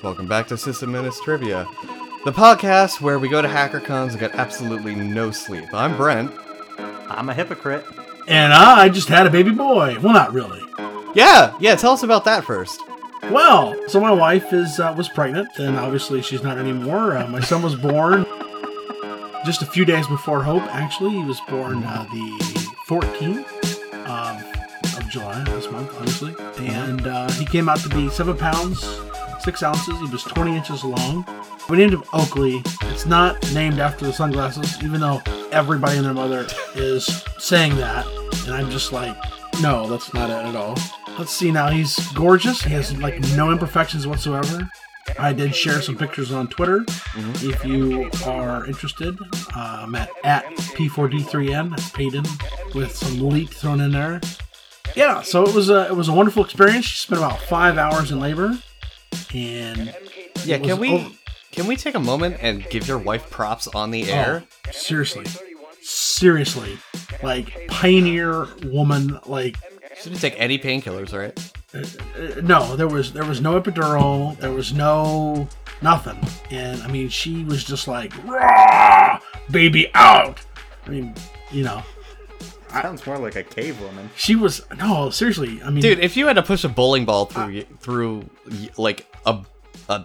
Welcome back to Sysadministrivia, the podcast where we go to HackerCons and get absolutely no sleep. I'm Brent. I'm a hypocrite. And I just had a baby boy. Well, not really. Yeah, yeah. Tell us about that first. Well, so my wife is uh, was pregnant, and obviously she's not anymore. Uh, my son was born just a few days before Hope. Actually, he was born uh, the 14th of, of July this month, obviously, and uh, he came out to be seven pounds six ounces. He was 20 inches long. We named him Oakley. It's not named after the sunglasses, even though everybody and their mother is saying that, and I'm just like, no, that's not it at all. Let's see now. He's gorgeous. He has like no imperfections whatsoever. I did share some pictures on Twitter. If you are interested, um, at, at P4D3N, that's Paden, with some leet thrown in there. Yeah, so it was a it was a wonderful experience. She spent about five hours in labor, and Yeah, can we over- can we take a moment and give your wife props on the air? Oh, seriously, seriously, like pioneer woman. Like She didn't take any painkillers, right? uh, no, there was there was no epidural. There was no nothing. And I mean, she was just like, "Rah, baby out. I mean, you know, Sounds more like a cave woman. she was no seriously. I mean, Dude, if you had to push a bowling ball through y through like a a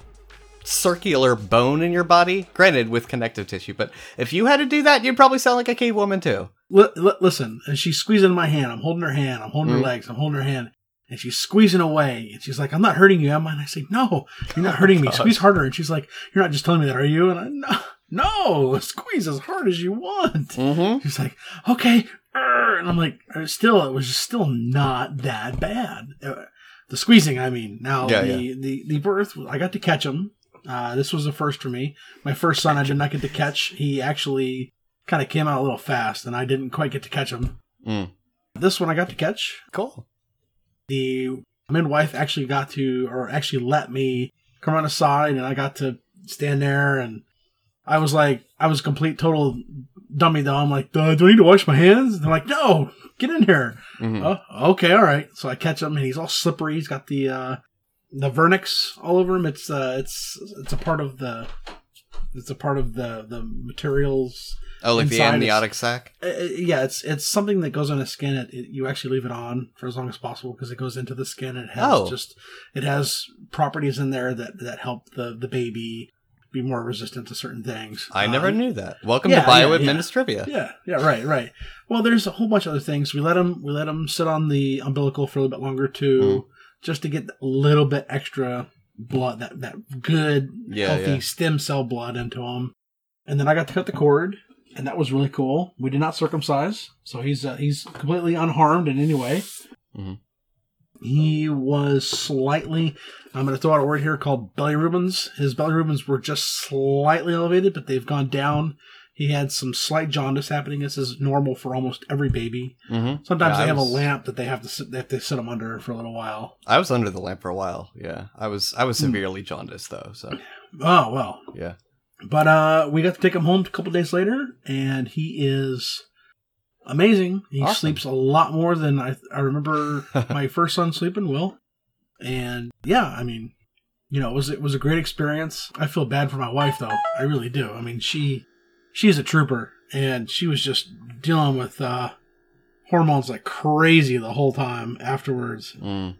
circular bone in your body, granted with connective tissue, but if you had to do that, you'd probably sound like a cave woman too. li- li- listen, and she's squeezing my hand. I'm holding her hand. I'm holding Mhm. her legs. I'm holding her hand. And she's squeezing away. And she's like, I'm not hurting you, am I? And I say, No, you're not hurting me. Squeeze harder. And she's like, You're not just telling me that, are you? And I, No, no, squeeze as hard as you want. Mm-hmm. She's like, Okay. Arr." And I'm like, uh, Still, it was still not that bad. Uh, The squeezing, I mean. Now, Yeah, the, the, the birth, I got to catch him. Uh, this was the first for me. My first son, I did not get to catch. He actually kind of came out a little fast, and I didn't quite get to catch him. Mm. This one I got to catch. Cool. The midwife actually got to, or actually let me come on the side, and I got to stand there, and I was like, I was complete total dummy though. I'm like, "Uh, do I need to wash my hands? And they're like, no, get in here. Mhm. Oh, okay, all right. So I catch him, and he's all slippery. He's got the uh, the vernix all over him. It's uh, it's it's a part of the it's a part of the the materials Oh, like the Inside is- amniotic sac. uh, yeah, it's it's something that goes on the skin. It, it you actually leave it on for as long as possible because it goes into the skin. And it has Oh. just it has properties in there that that help the the baby be more resistant to certain things. I Uh, never knew that. Welcome yeah, to Bio yeah, yeah. Administrivia. Yeah, yeah, right, right. Well, there's a whole bunch of other things. We let him we let him sit on the umbilical for a little bit longer too, Mm. just to get a little bit extra blood that that good healthy stem cell blood into him. And then I got to cut the cord, and that was really cool. We did not circumcise, so he's uh, he's completely unharmed in any way. Mhm. He was slightly. I'm going to throw out a word here called bilirubins. His bilirubins were just slightly elevated, but they've gone down. He had some slight jaundice happening. This is normal for almost every baby. Mm-hmm. Sometimes Yeah, they have was- a lamp that they have to sit, they have to sit them under for a little while. I was under the lamp for a while. Yeah, I was. I was Hmm. severely jaundiced though. So Oh well, yeah. But uh, we got to take him home a couple days later, and he is amazing. He Awesome. sleeps a lot more than I, I remember my first son sleeping. Will, and yeah, I mean, you know, it was it was a great experience. I feel bad for my wife though. I really do. I mean, she she's a trooper, and she was just dealing with uh, hormones like crazy the whole time afterwards. Mm.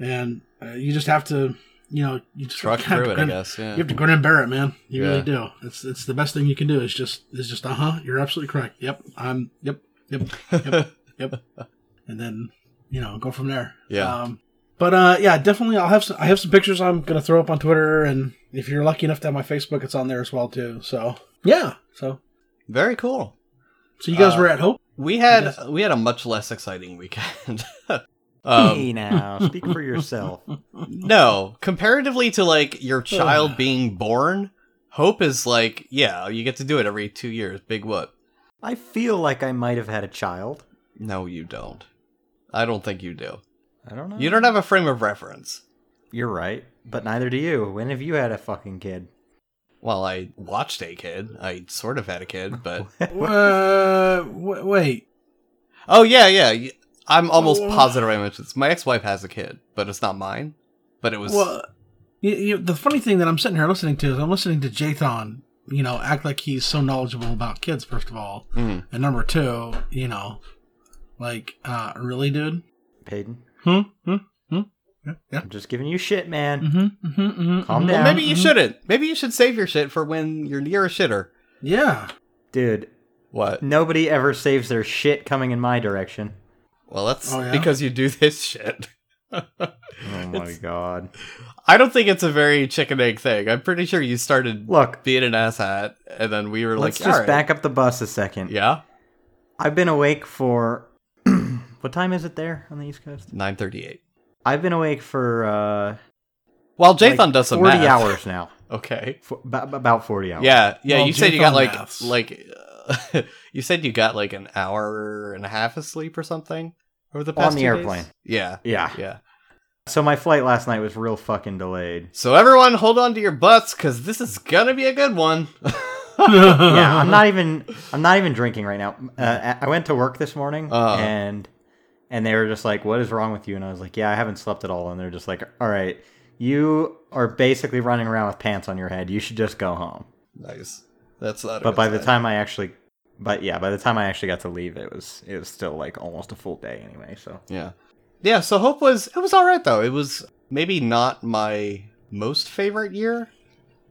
And uh, you just have to, you know, you just Truck have to through it, I grin- guess. Yeah. you have to grin and bear it, man. You Yeah. really do. It's it's the best thing you can do. Is just is just uh huh. You're absolutely correct. Yep. I'm. Yep. Yep. Yep. yep. And then you know go from there. Yeah. Um, but uh, yeah, definitely. I'll have some. I have some pictures. I'm gonna throw up on Twitter, and if you're lucky enough to have my Facebook, it's on there as well too. So yeah. So Very cool. so you guys Uh, were at Hope. We had we had a much less exciting weekend. hey um, now, speak for yourself. no, comparatively to like your child being born, hope is like yeah, you get to do it every two years. Big whoop. I feel like I might have had a child. No, you don't. I don't think you do. I don't know. You don't have a frame of reference. You're right, but neither do you. When have you had a fucking kid? Well, I watched a kid. I sort of had a kid, but uh, w- wait. oh yeah, yeah. I'm almost Oh. positive I mentioned this. My ex-wife has a kid, but it's not mine. But it was Well, You, you, the funny thing that I'm sitting here listening to is I'm listening to Jathan, you know, act like he's so knowledgeable about kids, first of all. Mhm. And number two, you know, like, uh, really, dude? Paden, Hmm? Hmm? Hmm? Yeah. yeah. I'm just giving you shit, man. Mm-hmm, mm-hmm, mm-hmm, Calm mhm. down. Well, maybe you mhm. shouldn't. Maybe you should save your shit for when you're near a shitter. Yeah. Dude, What? nobody ever saves their shit coming in my direction. Well, that's Oh, yeah? because you do this shit. Oh my god. I don't think it's a very chicken egg thing. I'm pretty sure you started Look, being an asshat, and then we were let's like, just "All right." back up the bus a second. Yeah, I've been awake for. what time is it there on the East Coast? nine thirty-eight. I've been awake for uh, While Jathan like does some 40 math. hours now. Okay. For, about, about 40 hours. Yeah, yeah. Well, you said you got like maths. like uh, you said you got like an hour and a half of sleep or something over the On the two days? airplane. Yeah, Yeah. yeah. So my flight last night was real fucking delayed. So everyone, hold on to your butts because this is gonna be a good one. yeah, I'm not even I'm not even drinking right now. Uh, I went to work this morning Uh. and and they were just like, "What is wrong with you?" And I was like, "Yeah, I haven't slept at all." And they're just like, "All right, you are basically running around with pants on your head. You should just go home." nice. That's not. But by the time I actually, but yeah, by the time I actually got to leave, it was it was still like almost a full day anyway. So Yeah. Yeah, so Hope was it was alright though. It was maybe not my most favorite year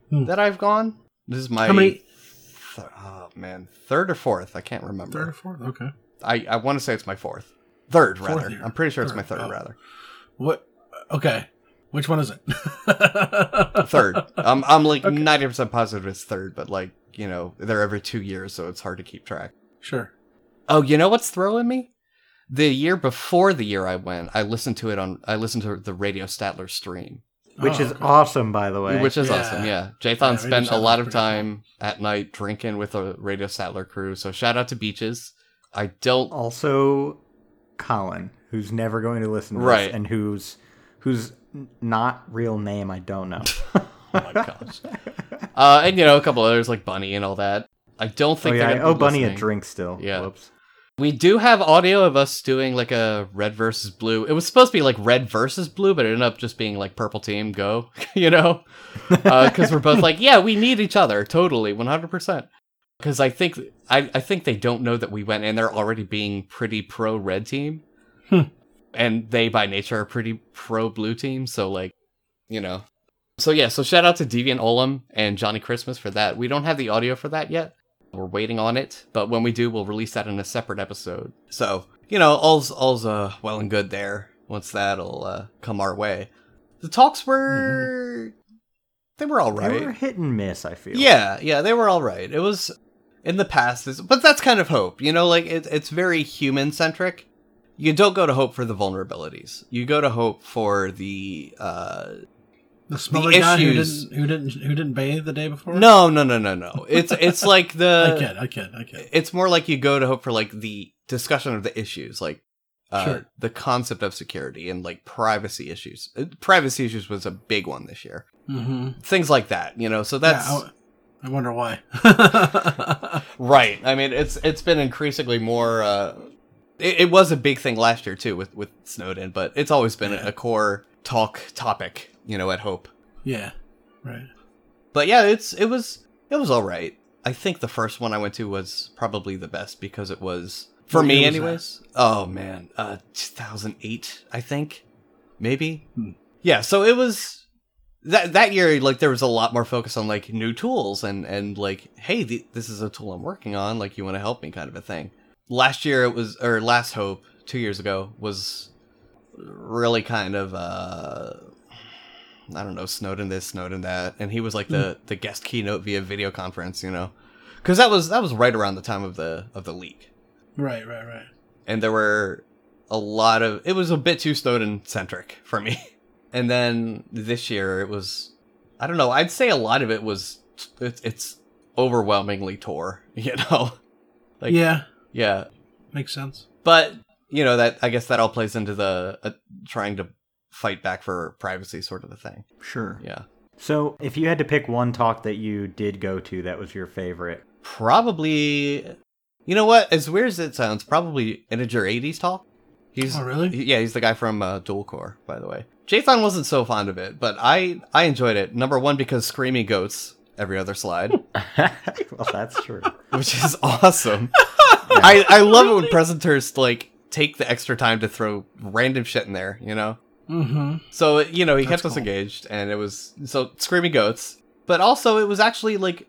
Hmm. that I've gone. This is my How many? th- oh man, third or fourth, I can't remember. Third or fourth? Okay. I, I want to say it's my fourth. Third Fourth rather. year. I'm pretty sure it's my Third, third oh. rather. What? Okay. Which one is it? Third. I'm I'm like Okay. 90% positive it's third, but like, you know, they're every 2 years so it's hard to keep track. Sure. Oh, you know what's throwing me? The year before the year I went, I listened to it on I listened to the Radio Statler stream. which Oh, is okay. awesome, by the way. Which is Yeah. awesome, yeah. Yeah, Jathan Radio spent a lot of pretty cool. time at night drinking with the Radio Statler crew, so shout out to Beaches. I don't also Colin, who's never going to listen to Right. this, and who's who's not real name I don't know. Oh my gosh. uh, and you know, a couple others like Bunny and all that. I don't oh think yeah, they're I owe be Bunny a drink still. Yeah. Whoops. We do have audio of us doing like a red versus blue. It was supposed to be like red versus blue, but it ended up just being like purple team go, you know? Because we're both like, yeah, we need each other, totally, 100%. Because I think I, I think they don't know that we went in there already being pretty pro red team, Hmm. and they by nature are pretty pro blue team. So like, you know, so yeah. So shout out to Deviant Ollam and Johnny Christmas for that. We don't have the audio for that yet. We're waiting on it, but when we do, we'll release that in a separate episode. So you know, all's all's uh, well and good there. Once that'll uh, come our way, the talks were they were all right. They were hit and miss. I feel. Yeah, yeah, they were all right. It was in the past, but that's kind of hope. You know, like it, it's very human centric. You don't go to hope for the vulnerabilities. You go to hope for the. uh The smelly guy who issues- didn't who didn't who didn't bathe the day before. No, no, no, no, no. It's it's like the I the. kid. I kid. I kid. It's more like you go to hope for like the discussion of the issues, like uh, Sure. the concept of security and like privacy issues. Uh, Privacy issues was a big one this year. Mm-hmm. Things like that, you know. So that's. yeah, I, I wonder why. Right. I mean, it's it's been increasingly more. Uh, it, it was a big thing last year too with with Snowden, but it's always been Yeah. a core talk topic, you know, at Hope. yeah. Right. But yeah, it's it was it was all right. I think the first one I went to was probably the best because it was for What me, was that? anyways. Oh man, uh, 2008, I think, maybe. Hmm. Yeah. So it was that that year. Like there was a lot more focus on like new tools and and like, hey, th- this is a tool I'm working on. Like, you want to help me, kind of a thing. Last year it was, or last Hope, two years ago was really kind of uh I don't know, Snowden this, Snowden that, and he was like the the guest keynote via video conference, you know, because that was that was right around the time of the of the leak, Right. Right. Right. and there were a lot of it was a bit too Snowden centric for me, and then this year it was, I don't know, I'd say a lot of it was it's it's overwhelmingly Tor, you know, like yeah. yeah, Makes sense. but you know that I guess that all plays into the uh, trying to fight back for privacy sort of a thing, Sure. yeah. So, if you had to pick one talk that you did go to that was your favorite, Probably, you know what? As weird as it sounds, probably integer 80s talk. He's Oh, really? he- yeah, he's the guy from uh, Dual Core, by the way. Jathan wasn't so fond of it, but I I enjoyed it. Number one because screaming goats every other slide, well, that's true. which is awesome. I I love it when presenters like take the extra time to throw random shit in there, you know. Mm-hmm. So you know he That's kept us engaged, and it was so screaming goats, but also it was actually like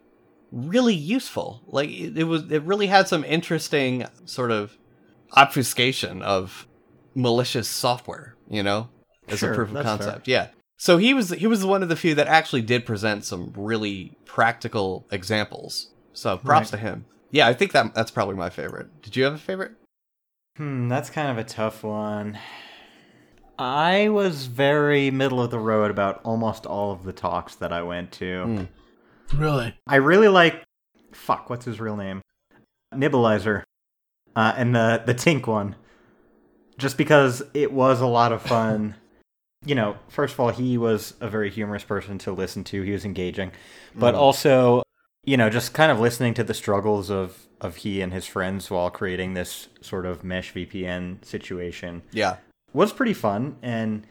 really useful. Like it, it was, it really had some interesting sort of obfuscation of malicious software, you know, as Sure, a proof of concept. Yeah. So he was he was one of the few that actually did present some really practical examples. So props Right. to him. Yeah, I think that that's probably my favorite. Did you have a favorite? Hmm, that's kind of a tough one. I was very middle of the road about almost all of the talks that I went to. Hmm. Really? I really like. Fuck, what's his real name? Nibbleizer. Uh, and the, the tinc one. Just because it was a lot of fun. you know, first of all, he was a very humorous person to listen to. He was engaging. But Mhm. also, you know, just kind of listening to the struggles of, of he and his friends while creating this sort of mesh VPN situation Yeah. Was pretty fun and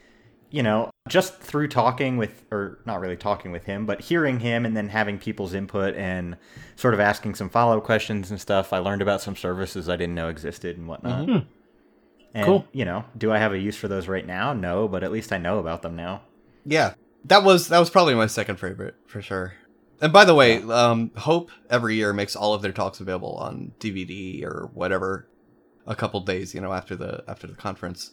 you know just through talking with or not really talking with him but hearing him and then having people's input and sort of asking some follow-up questions and stuff i learned about some services i didn't know existed and whatnot Mhm. and Cool. you know do i have a use for those right now no but at least i know about them now Yeah, that was that was probably my second favorite for sure. And by the way, um, Hope every year makes all of their talks available on DVD or whatever, a couple days you know after the after the conference.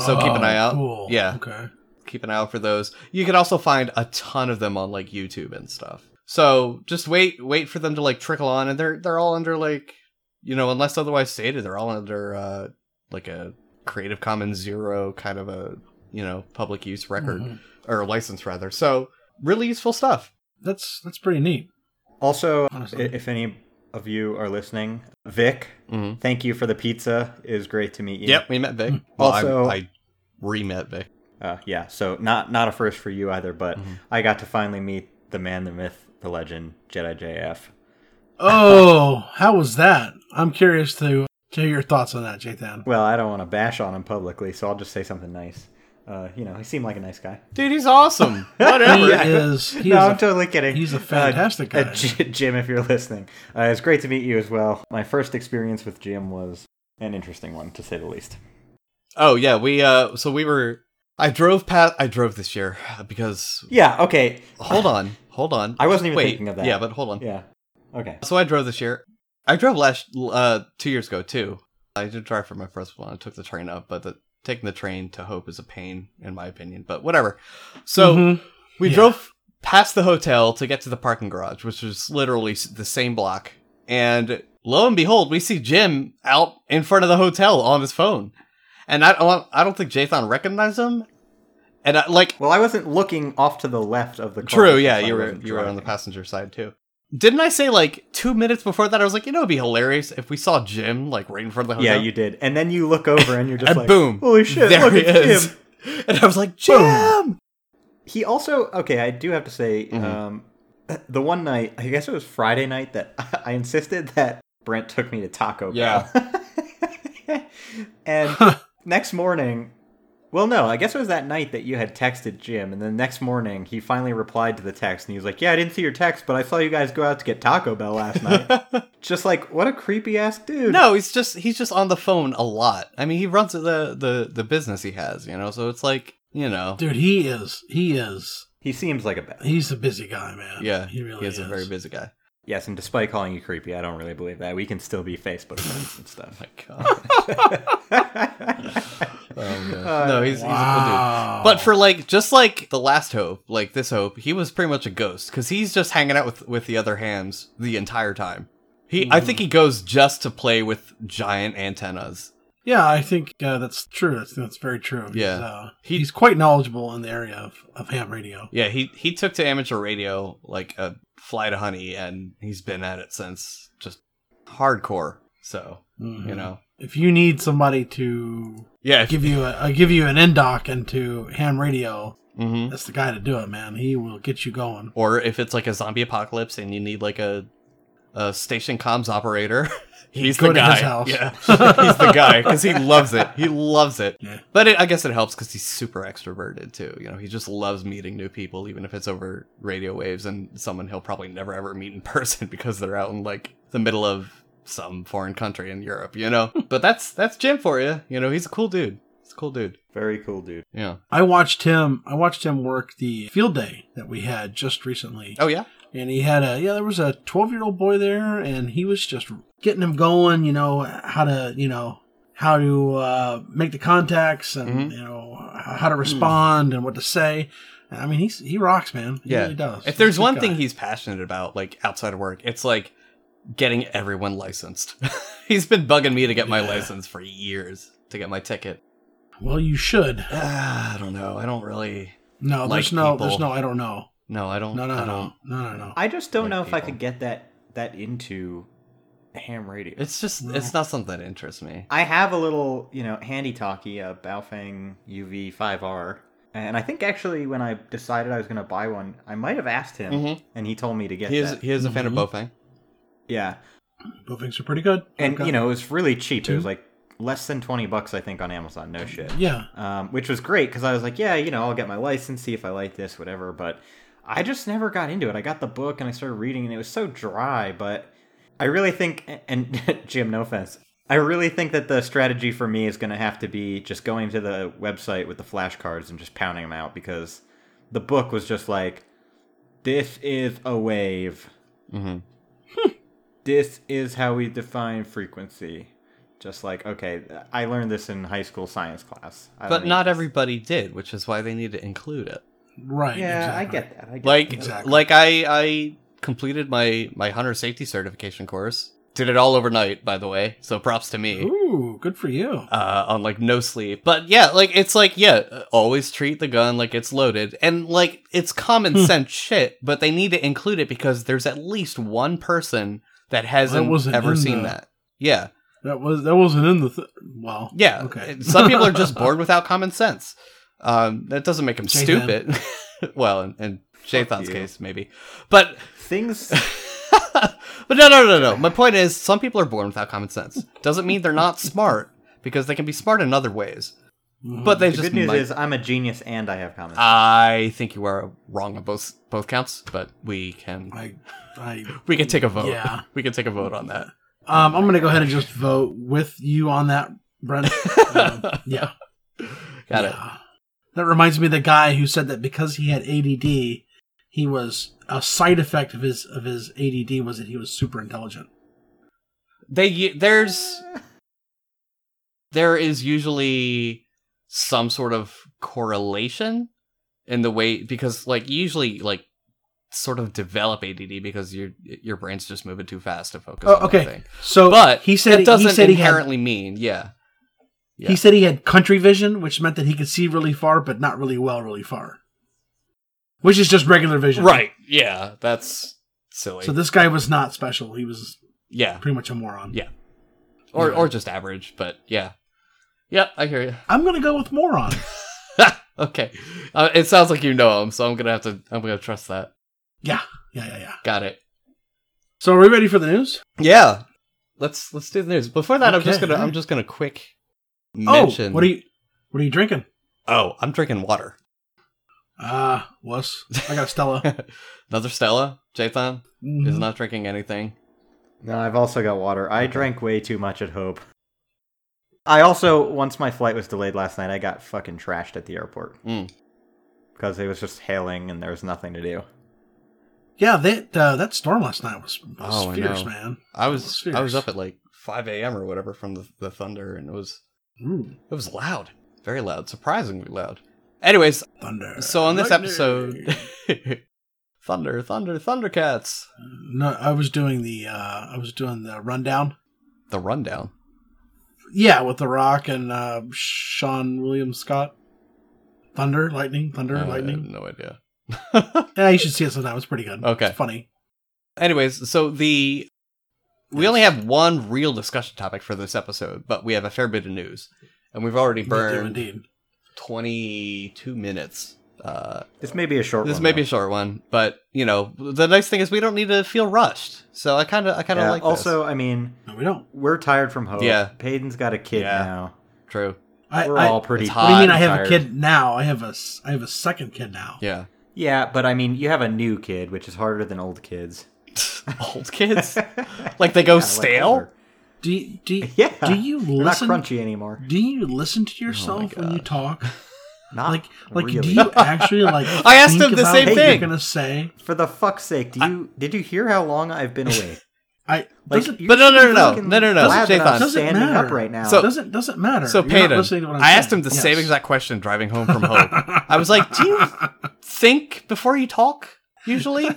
So keep an Oh, eye out. Cool. Yeah, Okay. keep an eye out for those. You can also find a ton of them on like YouTube and stuff. So just wait wait for them to like trickle on, and they're they're all under like you know unless otherwise stated, they're all under uh like a Creative Commons zero kind of a you know public use record Mhm. or license rather. So really useful stuff. That's that's pretty neat. also Honestly. if any of you are listening vic Mm-hmm. thank you for the pizza it was great to meet you Yep, we met Vic. Well, Also- I, I re-met Vic. Uh, yeah, so not not a first for you either, but Mhm. I got to finally meet the man, the myth, the legend, Jedi JF. Oh, how was that? I'm curious to to hear your thoughts on that, Jathan. Well, I don't want to bash on him publicly, so I'll just say something nice. Uh, you know, he seemed like a nice guy. Dude, he's awesome. Whatever. He is. He no, is I'm a- totally kidding. he's a Uh, fantastic uh, guy. J- Jim, if you're listening, uh, it's great to meet you as well. My first experience with Jim was an interesting one, to say the least. Oh yeah, we uh so we were I drove past I drove this year because Yeah. Okay. hold on, hold on. I wasn't even Wait, thinking of that. Yeah, but hold on. Yeah. Okay. So I drove this year. I drove last uh 2 years ago too. I did drive for my first one. I took the train up, but the taking the train to Hope is a pain in my opinion, but whatever. So Mhm. We Yeah. drove past the hotel to get to the parking garage, which was literally the same block. And lo and behold, we see Jim out in front of the hotel on his phone. And I don't, I don't think Jathan recognized him. And I, like, Well, I wasn't looking off to the left of the car. true, yeah, you were wasn't you were on the passenger side too. Didn't I say like two minutes before that? I was like, you know, it'd be hilarious if we saw Jim like right in front of the hotel. Yeah, you did. And then you look over and you're just and like, boom, holy shit, there look, he it's is. Jim. And I was like, Jim. He also, okay, I do have to say, Mhm. um, the one night, I guess it was Friday night, that I insisted that Brent took me to Taco Bell. Yeah. and next morning, well, no, I guess it was that night that you had texted Jim, and the next morning he finally replied to the text, and he was like, "Yeah, I didn't see your text, but I saw you guys go out to get Taco Bell last night." just like, what a creepy ass dude. No, he's just he's just on the phone a lot. I mean, he runs the the the business he has, you know. So it's like you know, Dude, he is. He is. he seems like a bad. He's a busy guy, man. yeah, he really he is, is. a very busy guy. Yes, and despite calling you creepy, I don't really believe that. We can still be Facebook friends and Oh stuff. my god. Uh, no, he's, he's a cool dude. But for like just like the last hope, like this hope, he was pretty much a ghost because he's just hanging out with with the other hams the entire time. He, I think he goes just to play with giant antennas. yeah, I think uh, that's true. That's that's very true. He's, Yeah. uh, He- he's quite knowledgeable in the area of, of ham radio. Yeah, he he took to amateur radio like a fly to honey, and he's been at it since just hardcore. So Mhm. you know, if you need somebody to yeah, if give you a uh, give you an end doc into ham radio, hmm that's the guy to do it, man. He will get you going. or if it's like a zombie apocalypse and you need like a a station comms operator. He's Go the to guy. his house. Yeah, he's the guy because he loves it. He loves it. Yeah. But it, I guess it helps because he's super extroverted too. You know, he just loves meeting new people, even if it's over radio waves and someone he'll probably never ever meet in person because they're out in like the middle of some foreign country in Europe. You know, but that's that's Jim for you. You know, he's a cool dude. He's a cool dude. Very cool, dude. Yeah. I watched him. I watched him work the field day that we had just recently, Oh yeah. And he had a yeah. There was a twelve year old boy there, and he was just getting him going. You know how to you know how to uh, make the contacts and Mhm. you know how to respond and what to say. I mean, he's he rocks, man. He yeah. really does. If there's one thing he's passionate about, like outside of work, it's like getting everyone licensed. he's been bugging me to get my Yeah. license for years to get my ticket. well, you should. Ah, I don't know. I don't really. No, Like there's no, there's no. I don't know. No, I don't. No, no, I no, don't. no, no, no. I just don't Like know if I could get that that into ham radio. It's just. No. It's not something that interests me. I have a little, you know, handy talkie, a Baofeng UV5R. And I think actually when I decided I was going to buy one, I might have asked him, Mhm. and he told me to get He is. that. He is a fan Mhm. of Baofeng. Yeah, Both things are pretty good. and Okay. you know it was really cheap. It was like less than twenty bucks, I think, on Amazon. No shit. yeah. Um, which was great because I was like, yeah, you know, I'll get my license, see if I like this, whatever. But I just never got into it. I got the book and I started reading, and it was so dry. But I really think, and Jim, no offense, I really think that the strategy for me is going to have to be just going to the website with the flashcards and just pounding them out because the book was just like, this is a wave. hmm This is how we define frequency. Just like, okay, I learned this in high school science class. I But not this. everybody did, which is why they need to include it. Right. Yeah, I get that. I get Like, that. Exactly. like I, I completed my my hunter safety certification course. Did it all overnight, by the way. So props to me. Ooh, good for you. uh, on like no sleep. But yeah, like it's like yeah, always treat the gun like it's loaded, and like it's common Hmm. sense shit. But they need to include it because there's at least one person that hasn't wasn't ever seen the- that. Yeah, That was that wasn't in the th- well. yeah. Okay. Some people are just born without common sense. Um, that doesn't make them Jathan. stupid. well, in, in Jathan's case, maybe, but. things. but no, no, no, no. My point is, some people are born without common sense. Doesn't mean they're not smart because they can be smart in other ways. Mhm. But they The just good news might- is I'm a genius and I have common. sense. I think you are wrong on both both counts, but we can I, I, we can take a vote. Yeah. we can take a vote on that. um, I'm gonna go ahead and just vote with you on that, Brent. Um, yeah. Got it. That reminds me of the guy who said that because he had ADD, he was a side effect of his of his ADD was that he was super intelligent. They there's there is usually some sort of correlation in the way because like usually like sort of develop ADD because your your brain's just moving too fast to focus Oh, on okay. So But he said it doesn't he said he had inherently mean yeah. Yeah. he said he had country vision, which meant that he could see really far, but not really well, really far. Which is just regular vision, Right. Yeah, that's silly. So this guy was not special. He was yeah. pretty much a moron. Yeah. Or Yeah. or just average, but yeah. Yeah, I hear you. I'm gonna go with moron. okay. Uh, it sounds like you know him, so I'm gonna have to. I'm gonna trust that. yeah, yeah, yeah, yeah. Got it. So are we ready for the news? Yeah. Let's let's do the news. Before that, I'm just gonna I'm just gonna quick mention. Oh, what are you what are you drinking? Oh, I'm drinking water. Ah, wuss. I got Stella. Another Stella. Jathan Mhm. is not drinking anything. No, I've also got water. I drank way too much at Hope. I also, once my flight was delayed last night, I got fucking trashed at the airport Mm. because it was just hailing and there was nothing to do. Yeah, that uh, that storm last night was, was Oh, fierce, know. man. I was Fierce. I was up at like 5 a.m. or whatever from the, the thunder, and it was Ooh, it was loud, very loud, surprisingly loud. Anyways, thunder. so on this Lightning. episode, thunder, thunder, thundercats. no, I was doing the uh, I was doing the rundown. The rundown. Yeah, with the Rock and uh, Seann William Scott. Thunder, lightning, thunder, Uh, lightning. no idea. Yeah, you should see it sometime. It's pretty good. Okay. it's funny. Anyways, so the we only have one real discussion topic for this episode, but we have a fair bit of news, and we've already burned indeed. 22 minutes Uh, This may be a short this one. may be a short one, but you know, the nice thing is we don't need to feel rushed. So I kind of, I kind of Yeah, like. also, I mean, No, we don't. we're tired from Hope. Yeah. Paden's got a kid Yeah. now. true. I, We're I, all pretty. it's what do you mean? I have tired. a kid now. I have a s- I have a second kid now. Yeah, Yeah, but I mean, you have a new kid, which is harder than old kids. old kids, like they go Yeah, stale. older. Do you, do you, Yeah. do you They're not listen? crunchy anymore. Do you listen to oh yourself when you talk? Not Like like really. do you actually like? I asked think him the same thing. You're gonna say For the fuck's sake, do you did you hear how long I've been away? I Like, doesn't But no, no, no, no. No, no, no. glad that I'm Jathan. Standing matter. up right now. So- doesn't doesn't matter. So You're Paden, listening to what I'm I asked him the Yes. same exact question driving home from home. I was like, "Do you think before you talk usually?"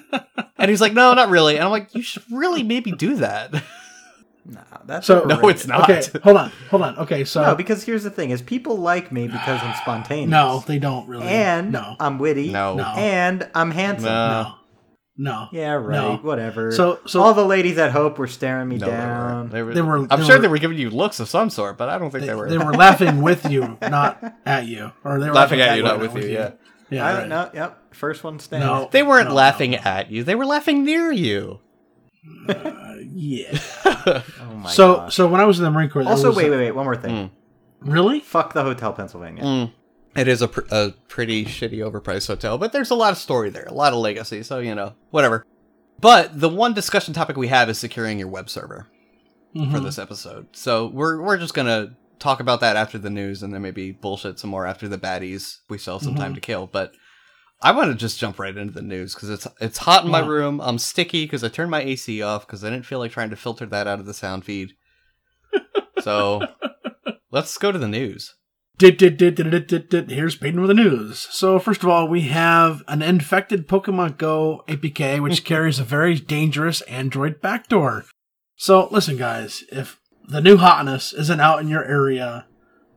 And he's like, "No, not really." And I'm like, "You should really maybe do that." no, that's So- No, it's not. Okay, hold on, hold on. Okay, so No, because here's the thing: is people like me because I'm spontaneous. no, they don't really. and no, I'm witty. No. No. and I'm handsome. No. no, no. Yeah, right. No. Whatever. So- so- all the ladies at Hope were staring me No, they down. weren't. They were, They were- I'm they sure were- they were giving you looks of some sort, but I don't think They, they, were. they were laughing with you, not at you, or they were laughing at you, not with you. Yeah, Yeah, I right. don't know. Yep. First one stands. No. they weren't No, laughing no, no. at you; they were laughing near you. Uh, yeah. Oh my so, gosh. so when I was in the Marine Corps, also, wait, a- wait, wait. One more thing. Mm. really? Fuck the Hotel Pennsylvania. Mm. It is a, pr- a pretty shitty overpriced hotel, but there's a lot of story there, a lot of legacy, so you know, whatever. But the one discussion topic we have is securing your web server for Mhm. this episode. So we're we're just gonna talk about that after the news, and then maybe bullshit some more after the baddies. We still have some time Mhm. to kill, but I want to just jump right into the news because it's it's hot in my room. I'm sticky because I turned my AC off because I didn't feel like trying to filter that out of the sound feed. So let's go to the news. Dit, dit, dit, dit, dit, dit. Here's Paden with the news. So first of all, we have an infected Pokemon Go APK which carries a very dangerous Android backdoor. So listen, guys, if the new hotness isn't out in your area,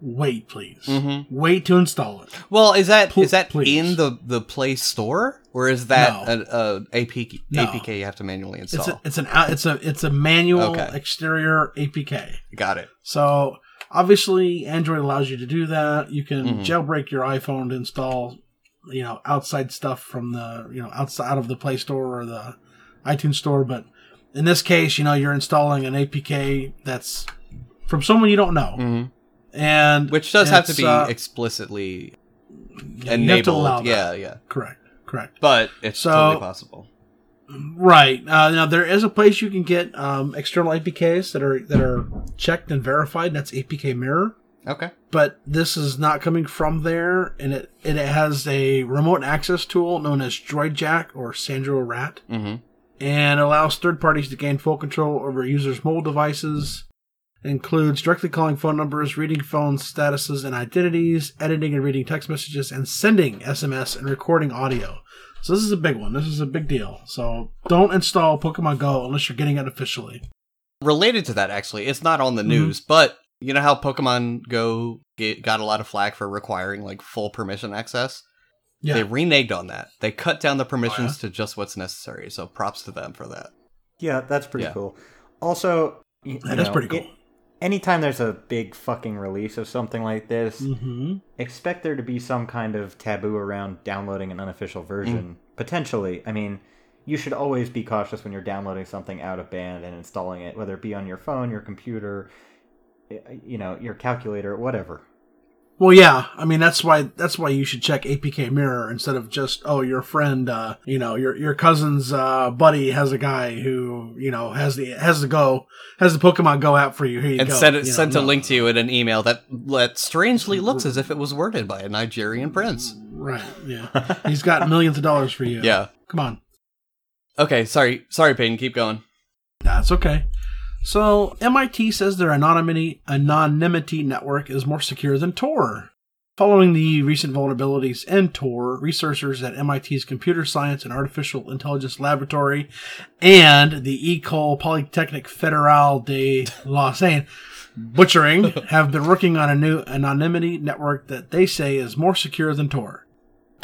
wait, please. Mhm. Wait to install it. Well, is that Pl- is that please. in the the Play Store or is that No. an a, APK No. APK you have to manually install? It's a, it's an it's a it's a manual Okay. exterior APK. Got it. So obviously, Android allows you to do that. You can Mhm. jailbreak your iPhone to install, you know, outside stuff from the you know outside of the Play Store or the iTunes Store. But in this case, you know, you're installing an APK that's from someone you don't know, hmm and Which does have to be uh, explicitly you have to allow enabled. Yeah, yeah. correct, correct. But it's So- totally possible. Right uh, now, there is a place you can get um, external APKs that are that are checked and verified. And that's APK Mirror. Okay. but this is not coming from there, and it and it has a remote access tool known as DroidJack or SandroRAT, hmm and allows third parties to gain full control over users' mobile devices. It includes directly calling phone numbers, reading phone statuses and identities, editing and reading text messages, and sending SMS and recording audio. So this is a big one. This is a big deal. So don't install Pokemon Go unless you're getting it officially. Related to that, actually, it's not on the Mhm. news, but you know how Pokemon Go get, got a lot of flack for requiring like full permission access. Yeah. They reneged on that. They cut down the permissions Oh, to just what's necessary. So props to them for that. Yeah, that's pretty Yeah. cool. Also, y- That you is know, pretty cool. it- anytime there's a big fucking release of something like this, mm-hmm. expect there to be some kind of taboo around downloading an unofficial version. Potentially. I mean, you should always be cautious when you're downloading something out of band and installing it, whether it be on your phone, your computer, you know, your calculator, whatever. Well, yeah. I mean, that's why that's why you should check APK Mirror instead of just oh, your friend, uh, you know, your your cousin's uh, buddy has a guy who you know has the has the Go has the Pokemon Go app for you. Here you and go. sent it, You know, sent a no. link to you in an email that that strangely looks as if it was worded by a Nigerian prince. Right. Yeah. He's got millions of dollars for you. Yeah. Come on. Okay, sorry, sorry, Paden. Keep going. That's okay. So MIT says their anonymity anonymity network is more secure than Tor. Following the recent vulnerabilities in Tor, researchers at MIT's Computer Science and Artificial Intelligence Laboratory and the École Polytechnique Fédérale de Lausanne butchering have been working on a new anonymity network that they say is more secure than Tor.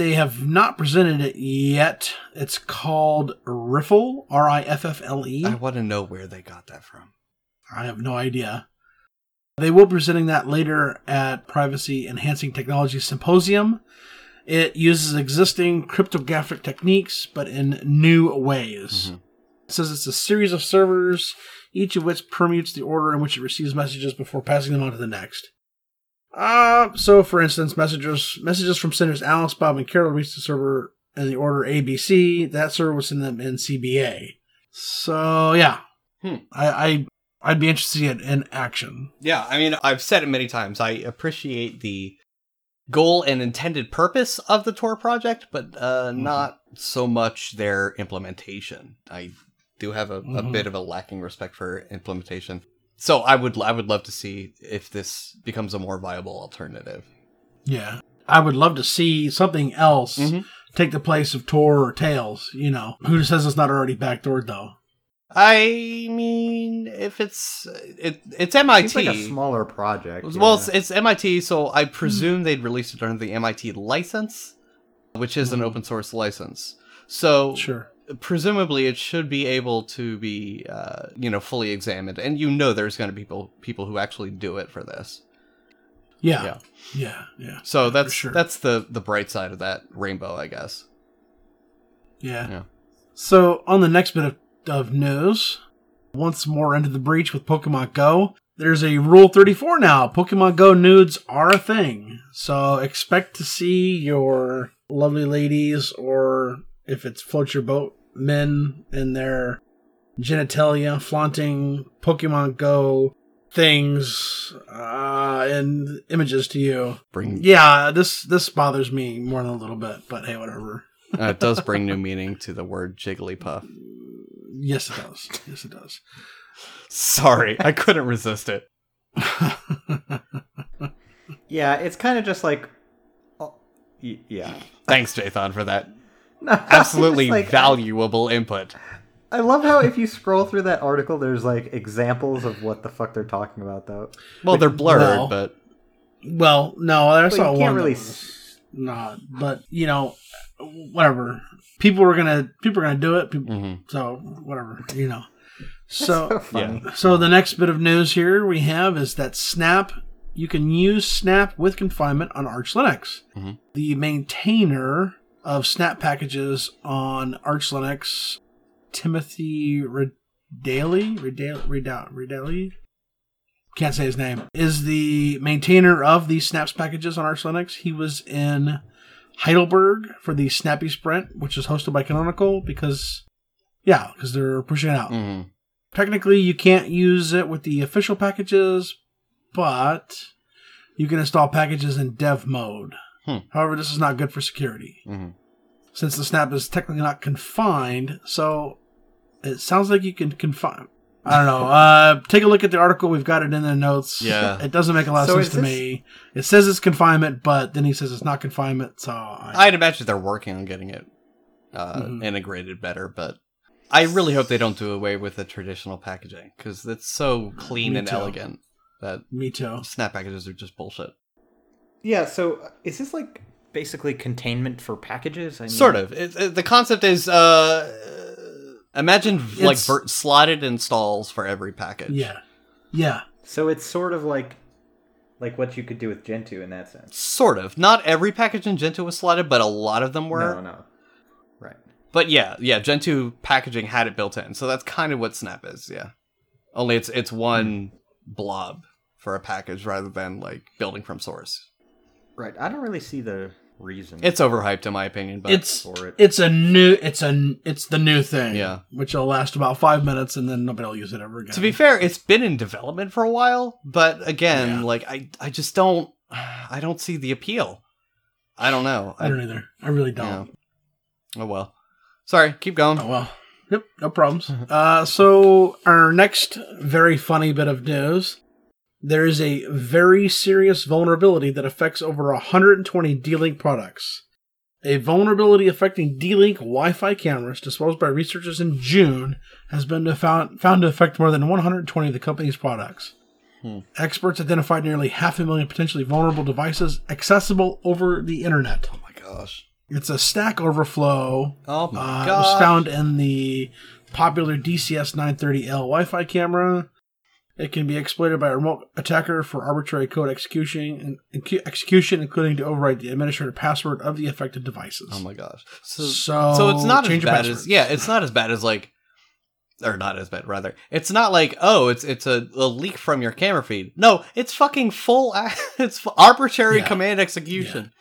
They have not presented it yet. It's called Riffle, R I F F L E. I want to know where they got that from. I have no idea. They will be presenting that later at Privacy Enhancing Technology Symposium. It uses existing cryptographic techniques, but in new ways. Mm-hmm. It says it's a series of servers, each of which permutes the order in which it receives messages before passing them on to the next. Uh, so for instance, messages messages from senders Alice, Bob, and Carol reach the server in the order ABC. That server will send them in CBA. So yeah, Hmm. I, I I'd be interested to see it in action. Yeah, I mean, I've said it many times. I appreciate the goal and intended purpose of the Tor project, but uh, not so much their implementation. I do have a, a Mhm. bit of a lacking respect for implementation. So I would I would love to see if this becomes a more viable alternative. Yeah, I would love to see something else Mhm. take the place of Tor or Tails. You know, who says it's not already backdoored though? I mean, if it's it, it's MIT. Seems like a smaller project. Well, yeah. it's, it's MIT, so I presume they'd release it under the MIT license, which is an open source license. So Sure. Presumably, it should be able to be, uh, you know, fully examined, and you know, there's going to be people people who actually do it for this. Yeah. Yeah. Yeah. Yeah. So that's sure. that's the the bright side of that rainbow, I guess. Yeah. Yeah. So on the next bit of, of news, once more into the breach with Pokemon Go. There's a Rule 34 now. Pokemon Go nudes are a thing. So expect to see your lovely ladies, or if it's float your boat, men and their genitalia flaunting Pokemon Go things uh, and images to you. Bring Yeah, this this bothers me more than a little bit, but hey, whatever. uh, it does bring new meaning to the word Jigglypuff. Yes, it does. Yes, it does. Sorry, I couldn't resist it. yeah, it's kind of just like, oh, y- yeah, Thanks, Jathan, for that No, absolutely like, valuable input. I love how if you scroll through that article, there's like examples of what the fuck they're talking about, though. Well, they're blurred, Well, but well, no, I But saw one. can't really. s- not, but you know, whatever. People are gonna people are gonna do it. People, Mhm. So whatever, you know. So So funny. so the next bit of news here we have is that Snap. You can use Snap with confinement on Arch Linux. Mhm. The maintainer of Snap packages on Arch Linux, Timothy Redaelli, Redaelli, can't say his name, is the maintainer of these Snaps packages on Arch Linux. He was in Heidelberg for the Snappy Sprint, which is hosted by Canonical, because, yeah, because they're pushing it out. Mhm. Technically, you can't use it with the official packages, but you can install packages in dev mode. Hmm. However, this is not good for security Mhm. since the snap is technically not confined. So it sounds like you can confine. I don't know. Uh, take a look at the article. We've got it in the notes. Yeah. It doesn't make a lot of So sense to this- me. It says it's confinement, but then he says it's not confinement. So I, I'd imagine they're working on getting it uh, Mhm. integrated better, but I really hope they don't do away with the traditional packaging because it's so clean Me and too. elegant that me too. snap packages are just bullshit. Yeah. So uh, is this like basically containment for packages? I mean, Sort of. It, it- the concept is uh, imagine like It's- ver- slotted installs for every package. Yeah. Yeah. So it's sort of like like what you could do with Gentoo in that sense. Sort of. Not every package in Gentoo was slotted, but a lot of them were. No, no. Right. But yeah, yeah, Gentoo packaging had it built in, so that's kind of what Snap is. Yeah, only it's it's one blob for a package rather than like building from source. Right. I don't really see the reason. It's overhyped in my opinion, but it's for it. it's a new it's a it's the new thing. Yeah. Which will last about five minutes and then nobody will use it ever again. to be fair, it's been in development for a while. But again, Yeah. like I I just don't I don't see the appeal. I don't know. I don't either. I really don't. Oh well. Sorry, keep going. Oh well. Yep, no problems. uh, so our next very funny bit of news. There is a very serious vulnerability that affects over 120 D-Link products. A vulnerability affecting D-Link Wi-Fi cameras disclosed by researchers in June has been found, found to affect more than 120 of the company's products. Hmm. Experts identified nearly half a million potentially vulnerable devices accessible over the internet. Oh my gosh. It's a Stack Overflow Oh my uh, it gosh. was found in the popular DCS 930L Wi-Fi camera. It can be exploited by a remote attacker for arbitrary code execution, and execution, including to overwrite the administrator password of the affected devices. Oh my gosh. So, So, so it's not as bad as yeah, it's not as bad as like or not as bad rather. It's not like oh, it's it's a, a leak from your camera feed. No, it's fucking full. It's arbitrary Yeah. command execution,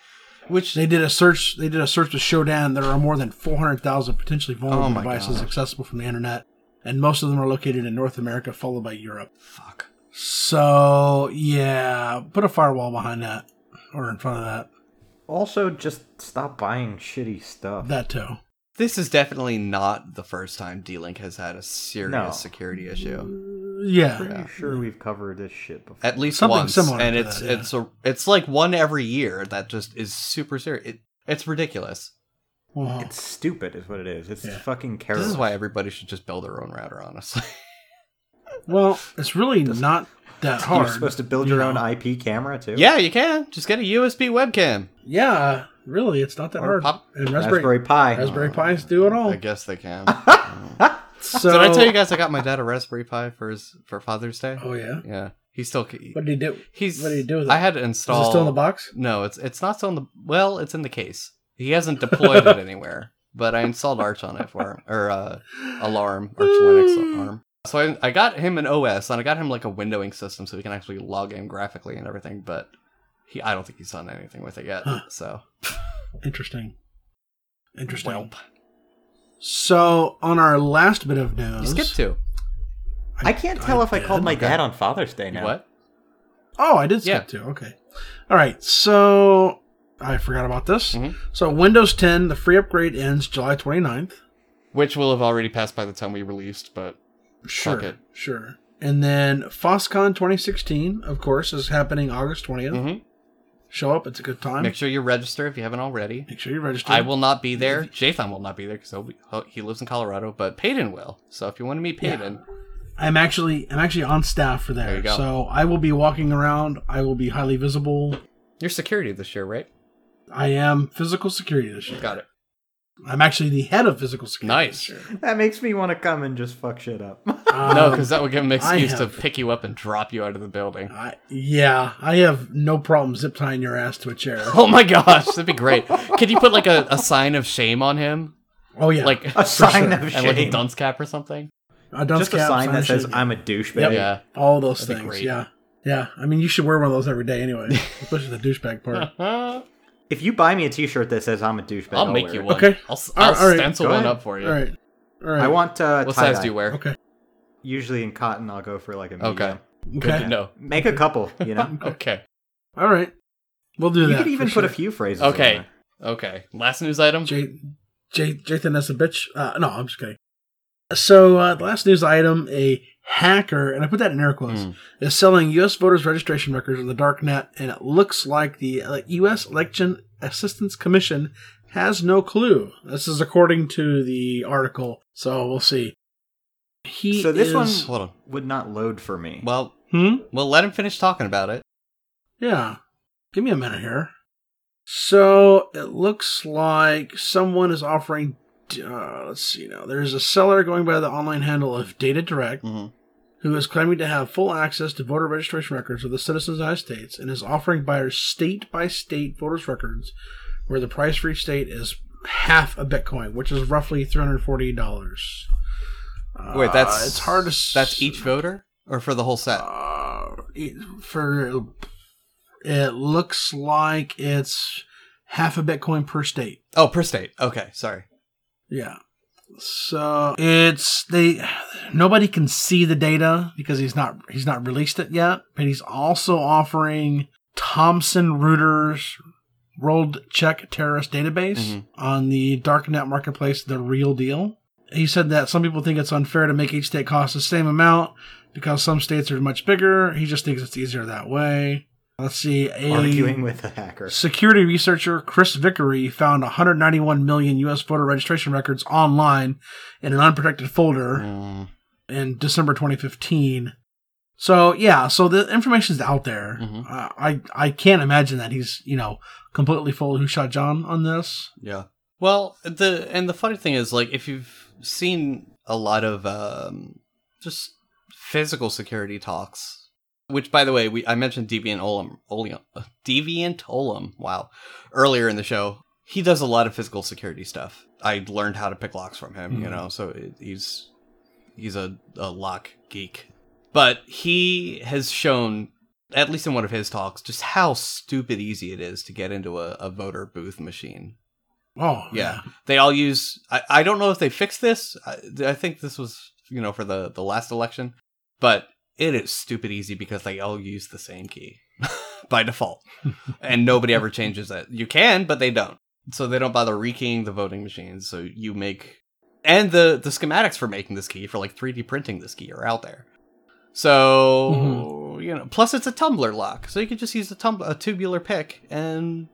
which They did a search. They did a search to Shodan there are more than four hundred thousand potentially oh vulnerable Oh devices accessible from the internet, and most of them are located in North America, followed by Europe. fuck. So yeah, put a firewall behind that or in front of that. Also, just stop buying shitty stuff. That too. This is definitely not the first time D-Link has had a serious No. security issue. Yeah. Pretty sure we've covered this shit before. At least Something once, similar and to it's that, yeah. it's a it's like one every year that just is super serious. It, it's ridiculous. Well, It's stupid, is what it is. It's Yeah. fucking careless. This is why everybody should just build their own router. Honestly, well, it's really not that hard. You're supposed to build you your own. IP camera too. yeah, you can just get a USB webcam. Yeah, really, it's not that Or hard. pop- and Raspberry Raspberry Pi. Raspberry Pis do it all. I guess they can. So, Did I tell you guys I got my dad a Raspberry Pi for his for Father's Day? Oh yeah. Yeah, he still What did he do? he's. what did he do with it? I had to install. Is install. it still in the box? No, it's it's not still in the. Well, it's in the case. He hasn't deployed it anywhere, but I installed Arch on it for him, or uh, Alarm, Arch Linux Alarm. So I, I got him an OS, and I got him like a windowing system, so he can actually log in graphically and everything. But he, I don't think he's done anything with it yet. Huh. So Interesting. Interesting. Welp. So on our last bit of news, you skipped two. I can't tell if I called my Okay. dad on Father's Day now. What? Oh, I did skip Yeah. two. Okay. All right. So I forgot about this. Mhm. So Windows 10, the free upgrade ends July 29th. Which will have already passed by the time we released, but Sure. Sure. And then FOSSCON 2016, of course, is happening August 20th. Mhm. Show up. It's a good time. make sure you register if you haven't already. Make sure you register. I will not be there. Jathan will not be there because he lives in Colorado, but Paden will. So if you want to meet Yeah. Paden, I'm actually I'm actually on staff for there. There you go. So I will be walking around. I will be highly visible. you're security this year, right? I am physical security this year. Got it. I'm actually the head of physical security. Nice. This year. That makes me want to come and just fuck shit up. No, Um, because that would give him an I excuse to have- pick you up and drop you out of the building. I, yeah, I have no problem zip tying your ass to a chair. Oh my gosh, that'd be great. Could you put like a, a sign of shame on him, Oh yeah, like a sign sure. of and like a dunce cap or something? a dunce just a cap, sign that says shame. "I'm a douchebag." Yep. Yeah. all those That'd be things. great. Yeah, yeah. I mean, you should wear one of those every day anyway, especially the douchebag part. I'll If you buy me a T-shirt that says "I'm a douchebag," I'll, make you it. one. Okay. I'll, I'll right, all right. stencil Go one ahead. up for you. All right, all right. I want uh, What size tie-dye. do you wear? Okay, Usually in cotton, I'll go for like a medium. Okay. Good okay, to know. Make a couple, you know. Okay. all right. We'll do you that. You could even for put a few phrases. on Okay. there. Okay. Last news item. J- J- Jathan is a bitch. Uh, no, I'm just kidding. So uh, the last news item: a hacker, and I put that in air quotes, Mm. is selling U.S. voters' registration records on the dark net, and it looks like the uh, U.S. Election Assistance Commission has no clue. This is according to the article, so we'll see. He So this is, one- Hold on. Would not load for me. Well, Hmm. well, let him finish talking about it. Yeah. Give me a minute here. So it looks like someone is offering. Uh, let's see now. There's a seller going by the online handle of Data Direct hmm who is claiming to have full access to voter registration records of the citizens of the United States and is offering buyers state by state voters records where the price for each state is half a Bitcoin, which is roughly $340. Wait, Uh, that's it's hard to. s- That's each voter, or for the whole set? uh, for it looks like it's half a bitcoin per state Oh, per state. Okay, sorry. yeah so it's they nobody can see the data because he's not he's not released it yet but he's also offering thomson reuters world check terrorist database Mhm. on the darknet marketplace the real deal he said that some people think it's unfair to make each state cost the same amount because some states are much bigger. He just thinks it's easier that way. Let's see. A Arguing with the hacker. security researcher Chris Vickery found 191 million U.S. voter registration records online in an unprotected folder Mm, in December 2015. So yeah, so the information's out there. Mhm. Uh, I I can't imagine that he's you know completely full who shot John on this. yeah. Well, the and the funny thing is, like, if you've seen a lot of um, just physical security talks, which by the way, we I mentioned Deviant Ollam, Oleum, uh, Deviant Ollam, wow, earlier in the show. He does a lot of physical security stuff. I learned how to pick locks from him, you Mhm. know, so it, he's he's a, a lock geek. But he has shown, at least in one of his talks, just how stupid easy it is to get into a, a voter booth machine. Oh, Yeah, they all use. I, I don't know if they fixed this. I, I think this was you know for the the last election, but it is stupid easy because they all use the same key by default, and nobody ever changes it. You can, but they don't. So they don't bother rekeying the voting machines. So you make and the the schematics for making this key for like 3D printing this key are out there. So mm-hmm. you know, plus it's a tumbler lock, so you can just use a, tum- a tubular pick and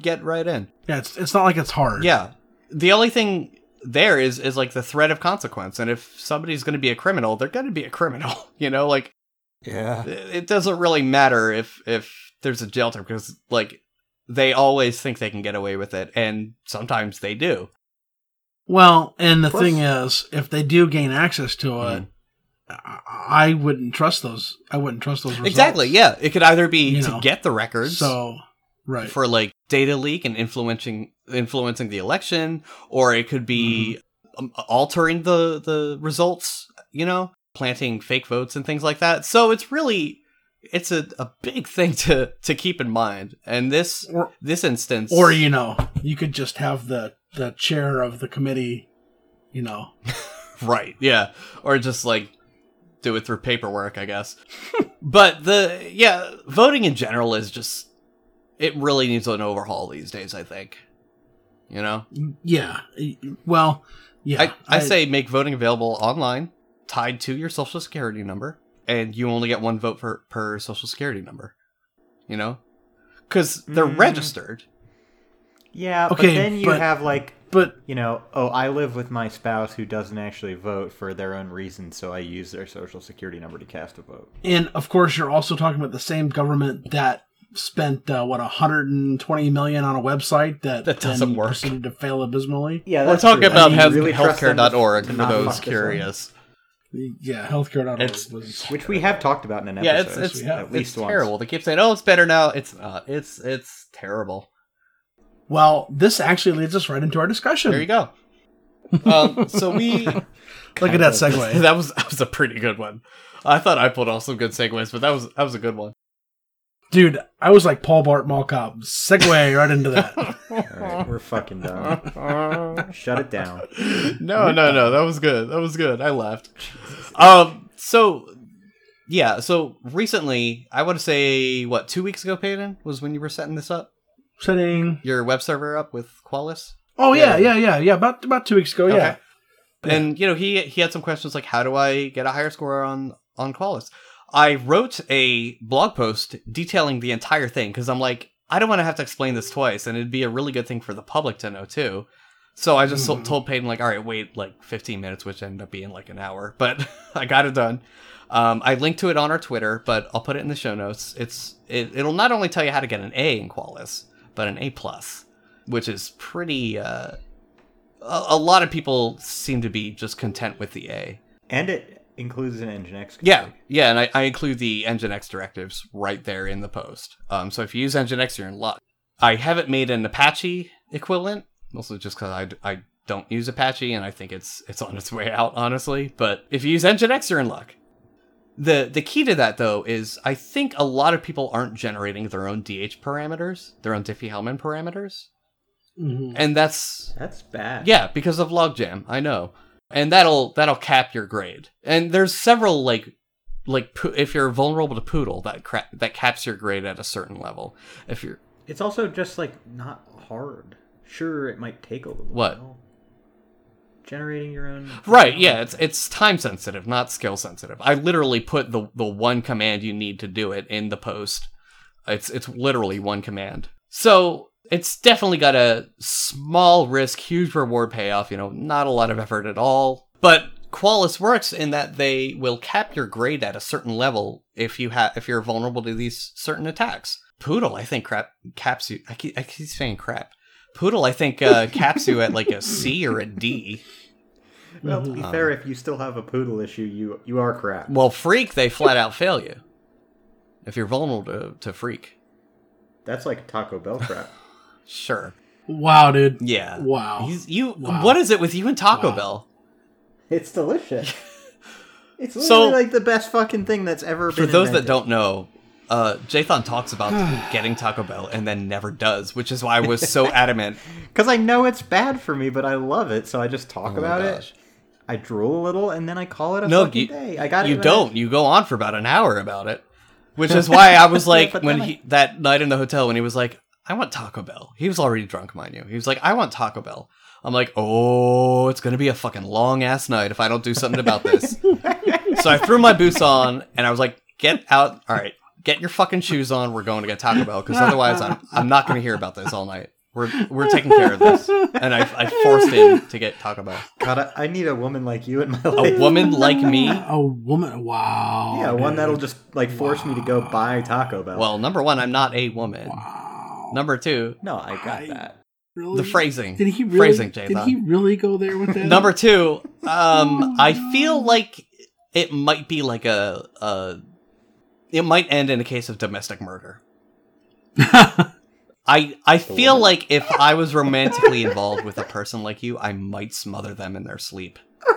get right in. Yeah, it's it's not like it's hard. Yeah. The only thing there is is like the threat of consequence. And if somebody's going to be a criminal, they're going to be a criminal. You know, like Yeah. it it doesn't really matter if if there's a jail term because like they always think they can get away with it, and sometimes they do. Well, and the Plus- thing is, if they do gain access to it. Mm-hmm. I, I wouldn't trust those. I wouldn't trust those. Results. Exactly. Yeah, it could either be You to know. get the records. So, right. for like data leak and influencing influencing the election, or it could be Mm-hmm. um, altering the the results. You know, planting fake votes and things like that. So it's really it's a, a big thing to to keep in mind. And this or, this instance, or you know, you could just have the the chair of the committee. You know, right? Yeah, or just like do it through paperwork, I guess. but the yeah, voting in general is just it really needs an overhaul these days. I think. You know. yeah. Well, yeah. I, I, say make voting available online, tied to your social security number, and you only get one vote per, per social security number. You know? Because they're Mm. registered. Yeah, but Okay, then you but- have like but you know, oh, I live with my spouse who doesn't actually vote for their own reasons, so I use their social security number to cast a vote. and of course, you're also talking about the same government that spent uh, what 120 million on a website that That doesn't then work. proceeded to fail abysmally. Yeah, We're talking about Do you health, really trust them to- healthcare.org for those fuck this up? curious. Yeah, healthcare.org It's- was Which we have talked about in an Yeah, episode. it's it's, at it's least once. terrible. They keep saying, "Oh, it's better now." It's not. It's it's terrible. Well, this actually leads us right into our discussion. There you go. Um, so we Look at that segue. that was that was a pretty good one. I thought I pulled off some good segues, but that was that was a good one. Dude, I was like Paul Blart Mall Cop. Segue right into that. All right, we're fucking done. Shut it down. no, no, no. That was good. That was good. I laughed. Um. So, yeah. So recently, I want to say what two weeks ago, Paden was when you were setting this up, Setting. your web server up with Qualys, Oh yeah, yeah, yeah, yeah. About about two weeks ago. Yeah. And you know he he had some questions like, how do I get a higher score on on Qualys? I wrote a blog post detailing the entire thing because I'm like, I don't want to have to explain this twice, and it'd be a really good thing for the public to know too. So I just Mhm. told Paden like, all right, wait like 15 minutes, which ended up being like an hour, but I got it done. Um, I linked to it on our Twitter, but I'll put it in the show notes. It's it, it'll not only tell you how to get an A in Qualys, but an A plus, which is pretty. Uh, a, a lot of people seem to be just content with the A. And it includes an Nginx. Yeah, yeah, and I, I include the Nginx directives right there in the post. Um, so if you use Nginx, you're in luck. I haven't made an Apache equivalent, mostly just because I, I don't use Apache and I think it's it's on its way out, honestly. But if you use Nginx, you're in luck. The the key to that though is I think a lot of people aren't generating their own DH parameters, their own Diffie-Hellman parameters, Mhm. and that's That's bad. yeah, because of logjam, I know. And that'll that'll cap your grade. And there's several like like po- if you're vulnerable to poodle that cra- that caps your grade at a certain level. If you're It's also just like not hard. Sure, it might take a little What? while. Generating your own. right, yeah, it's it's time sensitive, not skill sensitive. I literally put the the one command you need to do it in the post. It's it's literally one command. So it's definitely got a small risk, huge reward payoff. You know, not a lot of effort at all. But Qualys works in that they will cap your grade at a certain level if you have if you're vulnerable to these certain attacks. Poodle, I think, crap caps you. I keep, I keep saying crap. Poodle, I think, uh, caps you at like a C or a D. Well, to be fair, if you still have a poodle issue, you you are crap. Well, freak, they flat out fail you. If you're vulnerable to, to freak. That's like Taco Bell crap. Sure. Wow, dude. Yeah. Wow. He's, you. Wow. What is it with you and Taco Wow. Bell? it's delicious. It's literally So- like the best fucking thing that's ever For been. those that don't know, uh, Jathan talks about getting Taco Bell and then never does, which is why I was so adamant. Because I know it's bad for me, but I love it, so I just talk Oh about it. I drool a little, and then I call it a No, fucking you, day. I got you right. don't. You go on for about an hour about it, which is why I was like, when he that night in the hotel when he was like, "I want Taco Bell." He was already drunk, mind you. He was like, "I want Taco Bell." I'm like, "Oh, it's gonna be a fucking long ass night if I don't do something about this." so I threw my boots on and I was like, "Get out! All right, get your fucking shoes on. We're going to get Taco Bell because otherwise, I'm I'm not gonna hear about this all night." We're, we're taking care of this, and I, I forced him to get Taco Bell. God, I, I need a woman like you in my life. A woman like me A woman. Wow. Yeah, one that'll just like force me to go buy Taco Bell. Well, number one, I'm not a woman. Wow. Number two, no, I got I- that. Really? the phrasing. Did he really? Phrasing, did he really go there with that? Number two, um, I feel like it might be like a, a, it might end in a case of domestic murder. I I feel like if I was romantically involved with a person like you, I might smother them in their sleep.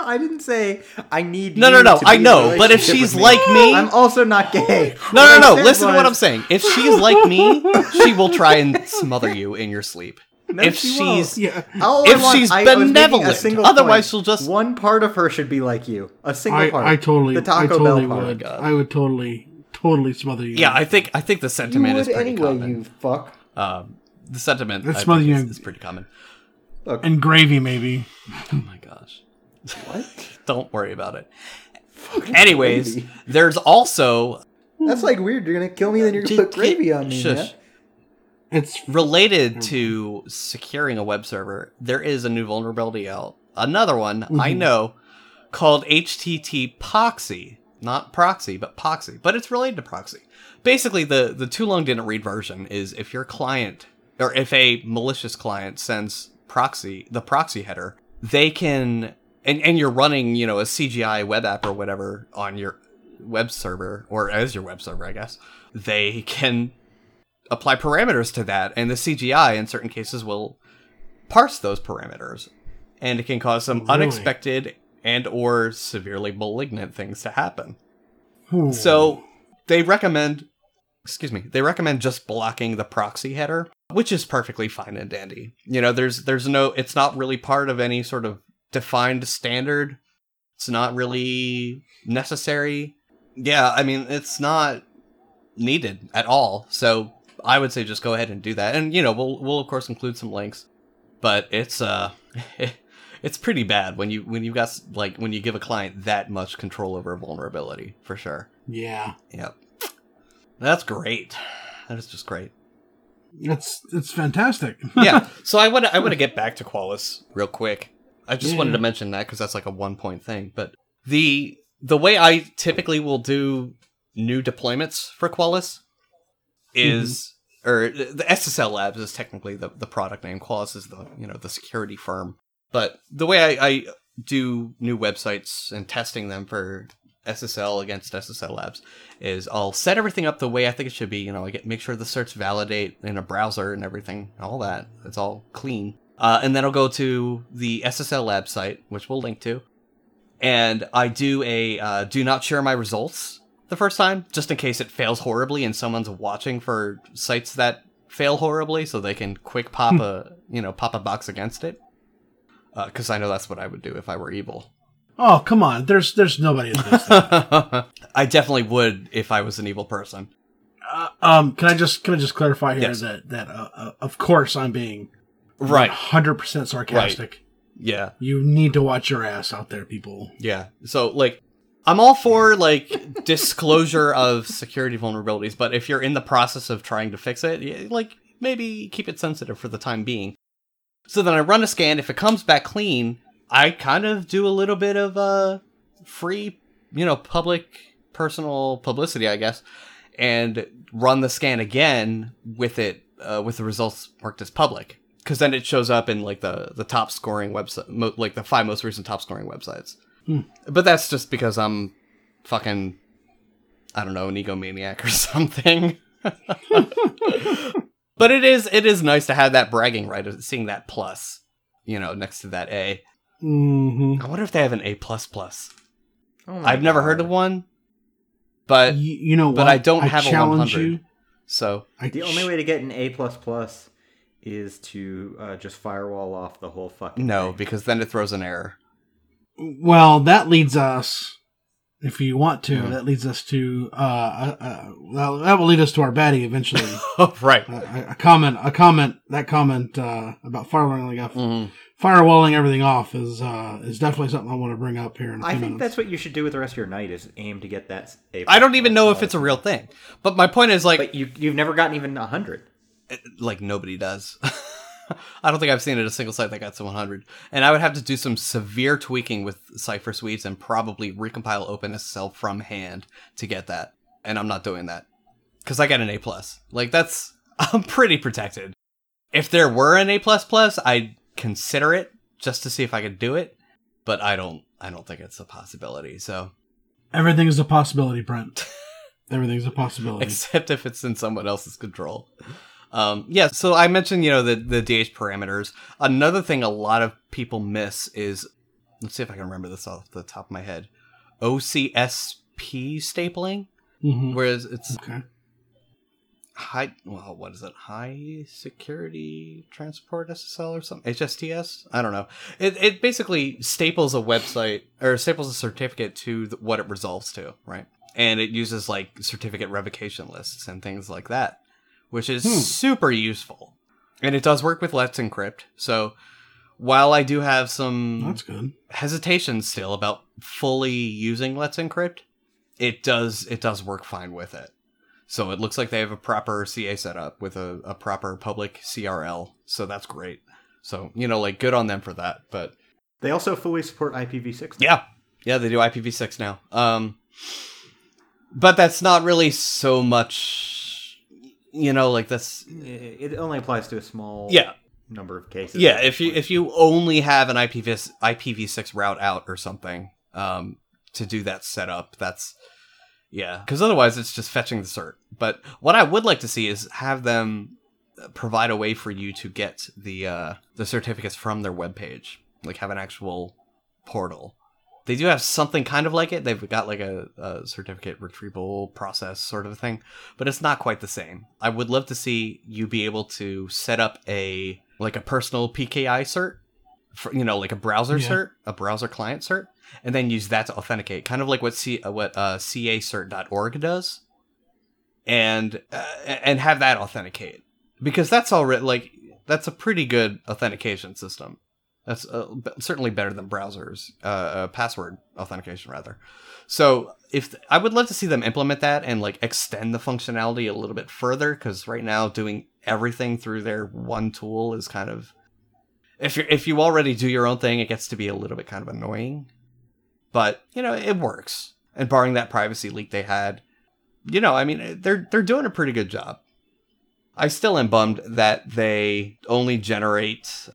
no, I didn't say I need. No, you no, no, to I be in know, but if she's like me- I'm also not gay. No, What no, no. said Listen to what I'm saying. If she's like me, she will try and smother you in your sleep. No, if she she's yeah. If want- she's I was making benevolent. single Otherwise point. she'll just- one part of her should be like you. A single I, part. I totally, the Taco I totally Bell part. would. God. I would totally, totally smother you. yeah, I think I think the sentiment would is pretty anyway, common. you fuck. Um, the sentiment Let's I smother think you is, is pretty common. and gravy maybe. Oh my gosh. What? Don't worry about it. Anyways, gravy. there's also That's like weird. You're gonna kill me, then you're gonna put gravy on me. shush. man. It's related to securing a web server. There is a new vulnerability out. Another one I Mm-hmm. know called HTTPoxy, not proxy, but proxy. but it's related to proxy. Basically, the the too long didn't read version is if your client or if a malicious client sends proxy the proxy header, they can and and you're running you know a CGI web app or whatever on your web server or as your web server, I guess. They can apply parameters to that, and the CGI in certain cases will parse those parameters, and it can cause some Really? unexpected and or severely malignant things to happen. Ooh. So they recommend, excuse me, they recommend just blocking the proxy header, which is perfectly fine and dandy. You know, there's there's no, it's not really part of any sort of defined standard. It's not really necessary. Yeah, I mean, it's not needed at all. So I would say just go ahead and do that. And you know, we'll we'll of course include some links, but it's uh it's pretty bad when you when you got like when you give a client that much control over a vulnerability for sure. yeah, Yep. That's great. That is just great. it's it's fantastic. yeah. So I want to I want to get back to Qualys real quick. I just Yeah. wanted to mention that because that's like a one point thing. But the the way I typically will do new deployments for Qualys is mm-hmm. or the SSL Labs is technically the, the product name. Qualys is the you know the security firm. But the way I, I do new websites and testing them for SSL against SSL Labs is I'll set everything up the way I think it should be. You know, I get make sure the certs validate in a browser and everything, all that. It's all clean. Uh, and then I'll go to the SSL Lab site, which we'll link to, and I do a uh, do not share my results the first time, just in case it fails horribly and someone's watching for sites that fail horribly, so they can quick pop a you know pop a box against it. Because I know that's what I would do if I were evil. Oh come on, there's there's nobody. I definitely would if I was an evil person. Uh, um, can I just can I just clarify here Yes. that that uh, uh, of course I'm being Right. hundred percent sarcastic. Yeah. You need to watch your ass out there, people. Yeah. So like I'm all for like disclosure of security vulnerabilities, but if you're in the process of trying to fix it, like maybe keep it sensitive for the time being. So then I run a scan, if it comes back clean, I kind of do a little bit of uh free, you know, public personal publicity, I guess, and run the scan again with it uh, with the results marked as public. Because then it shows up in like the the top scoring website, mo- like the five most recent top scoring websites. Hmm. But that's just because I'm fucking, I don't know, an egomaniac or something. but it is it is nice to have that bragging right of seeing that plus, you know, next to that A. hmm I wonder if they have an A plus plus. Oh my I've never heard of one, but You, you know but what? I don't have a 100. so I The only way to get an A plus plus is to uh, just firewall off the whole fucking. no, thing. because then it throws an error. Well, that leads us, if you want to, Mhm. that leads us to uh, uh, uh that will lead us to our baddie eventually. Oh, right. a, a comment, a comment, that comment uh, about firewalling off, Mhm. firewalling everything off is uh, is definitely something I want to bring up here. In a I few think minutes. that's what you should do with the rest of your night is aim to get that. A I don't even know if it's a real thing. But my point is like But you you've never gotten even a hundred. Like nobody does. I don't think I've seen it a single site that got to 100. And I would have to do some severe tweaking with Cipher Suites and probably recompile OpenSSL from hand to get that. And I'm not doing that because I got an A plus. Like that's I'm pretty protected. If there were an A plus plus, I'd consider it just to see if I could do it. But I don't. I don't think it's a possibility. So everything is a possibility, Brent. Everything's a possibility. except if it's in someone else's control. Um, yeah, so I mentioned, you know, the, the DH parameters. Another thing a lot of people miss is, let's see if I can remember this off the top of my head, OCSP stapling, Mhm. whereas it's Okay. high, well, what is it? High security transport SSL or something? HSTS? I don't know. It, it basically staples a website or staples a certificate to th- what it resolves to, right? And it uses like certificate revocation lists and things like that, which is Hmm. super useful. And it does work with Let's Encrypt. So while I do have some That's good. hesitation still about fully using Let's Encrypt, it does it does work fine with it. So it looks like they have a proper CA setup with a, a proper public CRL. So that's great. So, you know, like good on them for that. But They also fully support IPv6. now. yeah. Yeah, they do IPv6 now. Um but that's not really so much you know, like that's It only applies to a small yeah. number of cases. Yeah, if you if you only have an IPv IPv6 route out or something um, to do that setup, that's yeah, because otherwise it's just fetching the cert. But what I would like to see is have them provide a way for you to get the uh, the certificates from their webpage, like have an actual portal. They do have something kind of like it. They've got like a, a certificate retrieval process sort of thing, but it's not quite the same. I would love to see you be able to set up a like a personal PKI cert, for, you know, like a browser Yeah. cert, a browser client cert, and then use that to authenticate, kind of like what C uh, what uh, cacert.org does, and uh, and have that authenticate because that's already like that's a pretty good authentication system. That's uh, certainly better than browsers, uh, uh, password authentication rather. So if I would love to see them implement that and like extend the functionality a little bit further, because right now doing everything through their one tool is kind of if you if you already do your own thing, it gets to be a little bit kind of annoying. But you know it works, and barring that privacy leak they had, you know I mean they're they're doing a pretty good job. I still am bummed that they only generate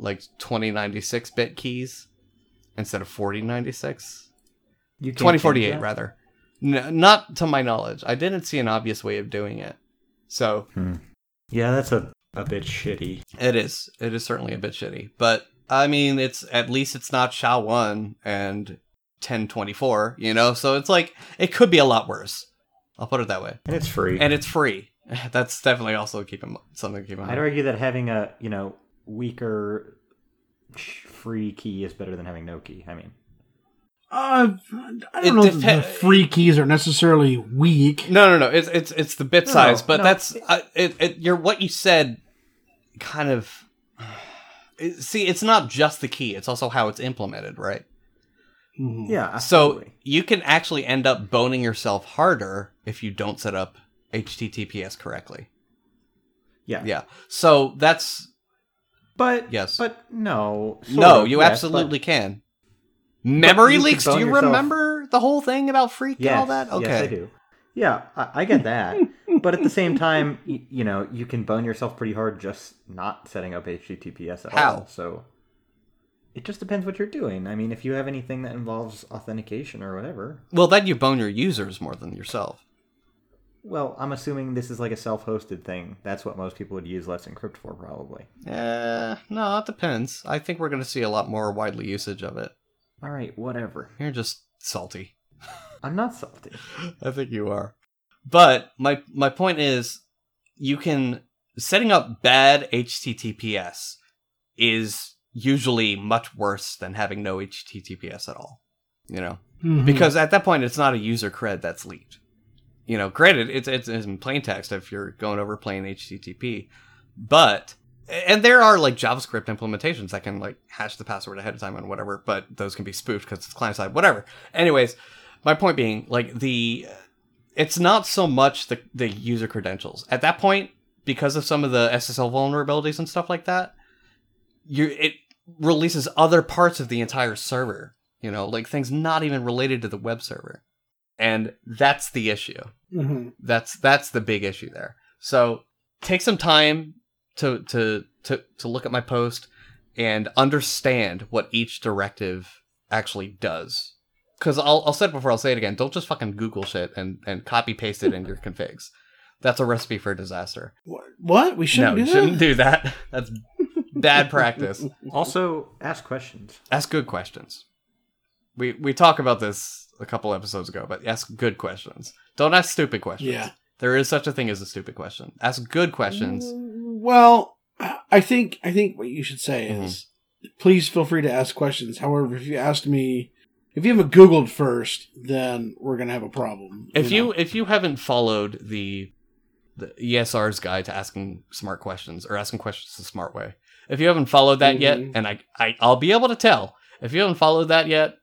like 2096 bit keys instead of 4096. You 2048 rather. N- not to my knowledge. I didn't see an obvious way of doing it. So hmm. Yeah, that's a, a bit shitty. it is. It is certainly a bit shitty. But I mean, it's at least it's not SHA one and 1024. You know, so it's like it could be a lot worse. I'll put it that way. And it's free. And it's free. That's definitely also keep in, something to keep in mind. I'd argue that having a, you know, weaker free key is better than having no key. I mean, Uh, I don't know if the free keys are necessarily weak. No, no, no. It's it's it's the bit No, size, but no. that's uh, it, it. You're what you said. Kind of. it- See, it's not just the key; it's also how it's implemented, right? Mhm. yeah. So you can actually end up boning yourself harder if you don't set up HTTPS correctly. yeah. Yeah. So that's But Yes. But no. no, of, you yes, absolutely but- can. Memory leaks. Do you yourself- remember the whole thing about freak Yes, and all that? Okay. Yes, I do. Yeah, I, I get that. but at the same time, you, you know, you can bone yourself pretty hard just not setting up HTTPS at How? all. So it just depends what you're doing. I mean, if you have anything that involves authentication or whatever, Well, then you bone your users more than yourself. Well, I'm assuming this is like a self-hosted thing. That's what most people would use Let's Encrypt for, probably. Eh, no, it depends. I think we're going to see a lot more widely usage of it. All right, whatever. You're just salty. I'm not salty. I think you are. But my my point is you can setting up bad HTTPS is usually much worse than having no HTTPS at all. You know? Mhm. Because at that point it's not a user cred that's leaked. You know, granted it's it's in plain text if you're going over plain HTTP, but and there are like JavaScript implementations that can like hash the password ahead of time and whatever, but those can be spoofed because it's client side, whatever. Anyways, my point being, like the, it's not so much the the user credentials at that point because of some of the SSL vulnerabilities and stuff like that. You it releases other parts of the entire server. You know, like things not even related to the web server, and that's the issue. Mhm. That's that's the big issue there. So take some time to to to to look at my post and understand what each directive actually does. Because I'll I'll say it before I'll say it again. Don't just fucking Google shit and and copy paste it in your configs. That's a recipe for disaster. What? What? We shouldn't you do shouldn't that. do that. That's bad practice. Also, ask questions. Ask good questions. We we talk about this a couple episodes ago, but ask good questions. Don't ask stupid questions. Yeah. There is such a thing as a stupid question. Ask good questions. Well, I think I think what you should say Mm-hmm. is, please feel free to ask questions. However, if you asked me, if you haven't Googled first, then we're gonna have a problem. If you know? if you haven't followed the the ESR's guide to asking smart questions or asking questions the smart way, if you haven't followed that yet, Mhm. and I, I I'll be able to tell if you haven't followed that yet,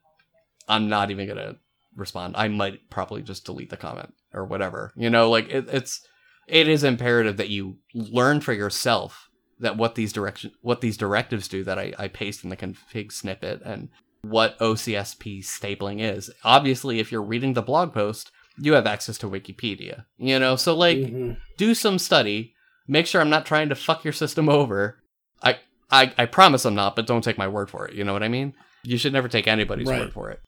I'm not even gonna respond. I might probably just delete the comment or whatever. You know, like it, it's it is imperative that you learn for yourself that what these direction what these directives do that I, I paste in the config snippet and what OCSP stapling is. Obviously, if you're reading the blog post, you have access to Wikipedia. You know, so like Mhm. do some study. Make sure I'm not trying to fuck your system over. I I, I promise I'm not, but don't take my word for it. You know what I mean? You should never take anybody's Right. word for it.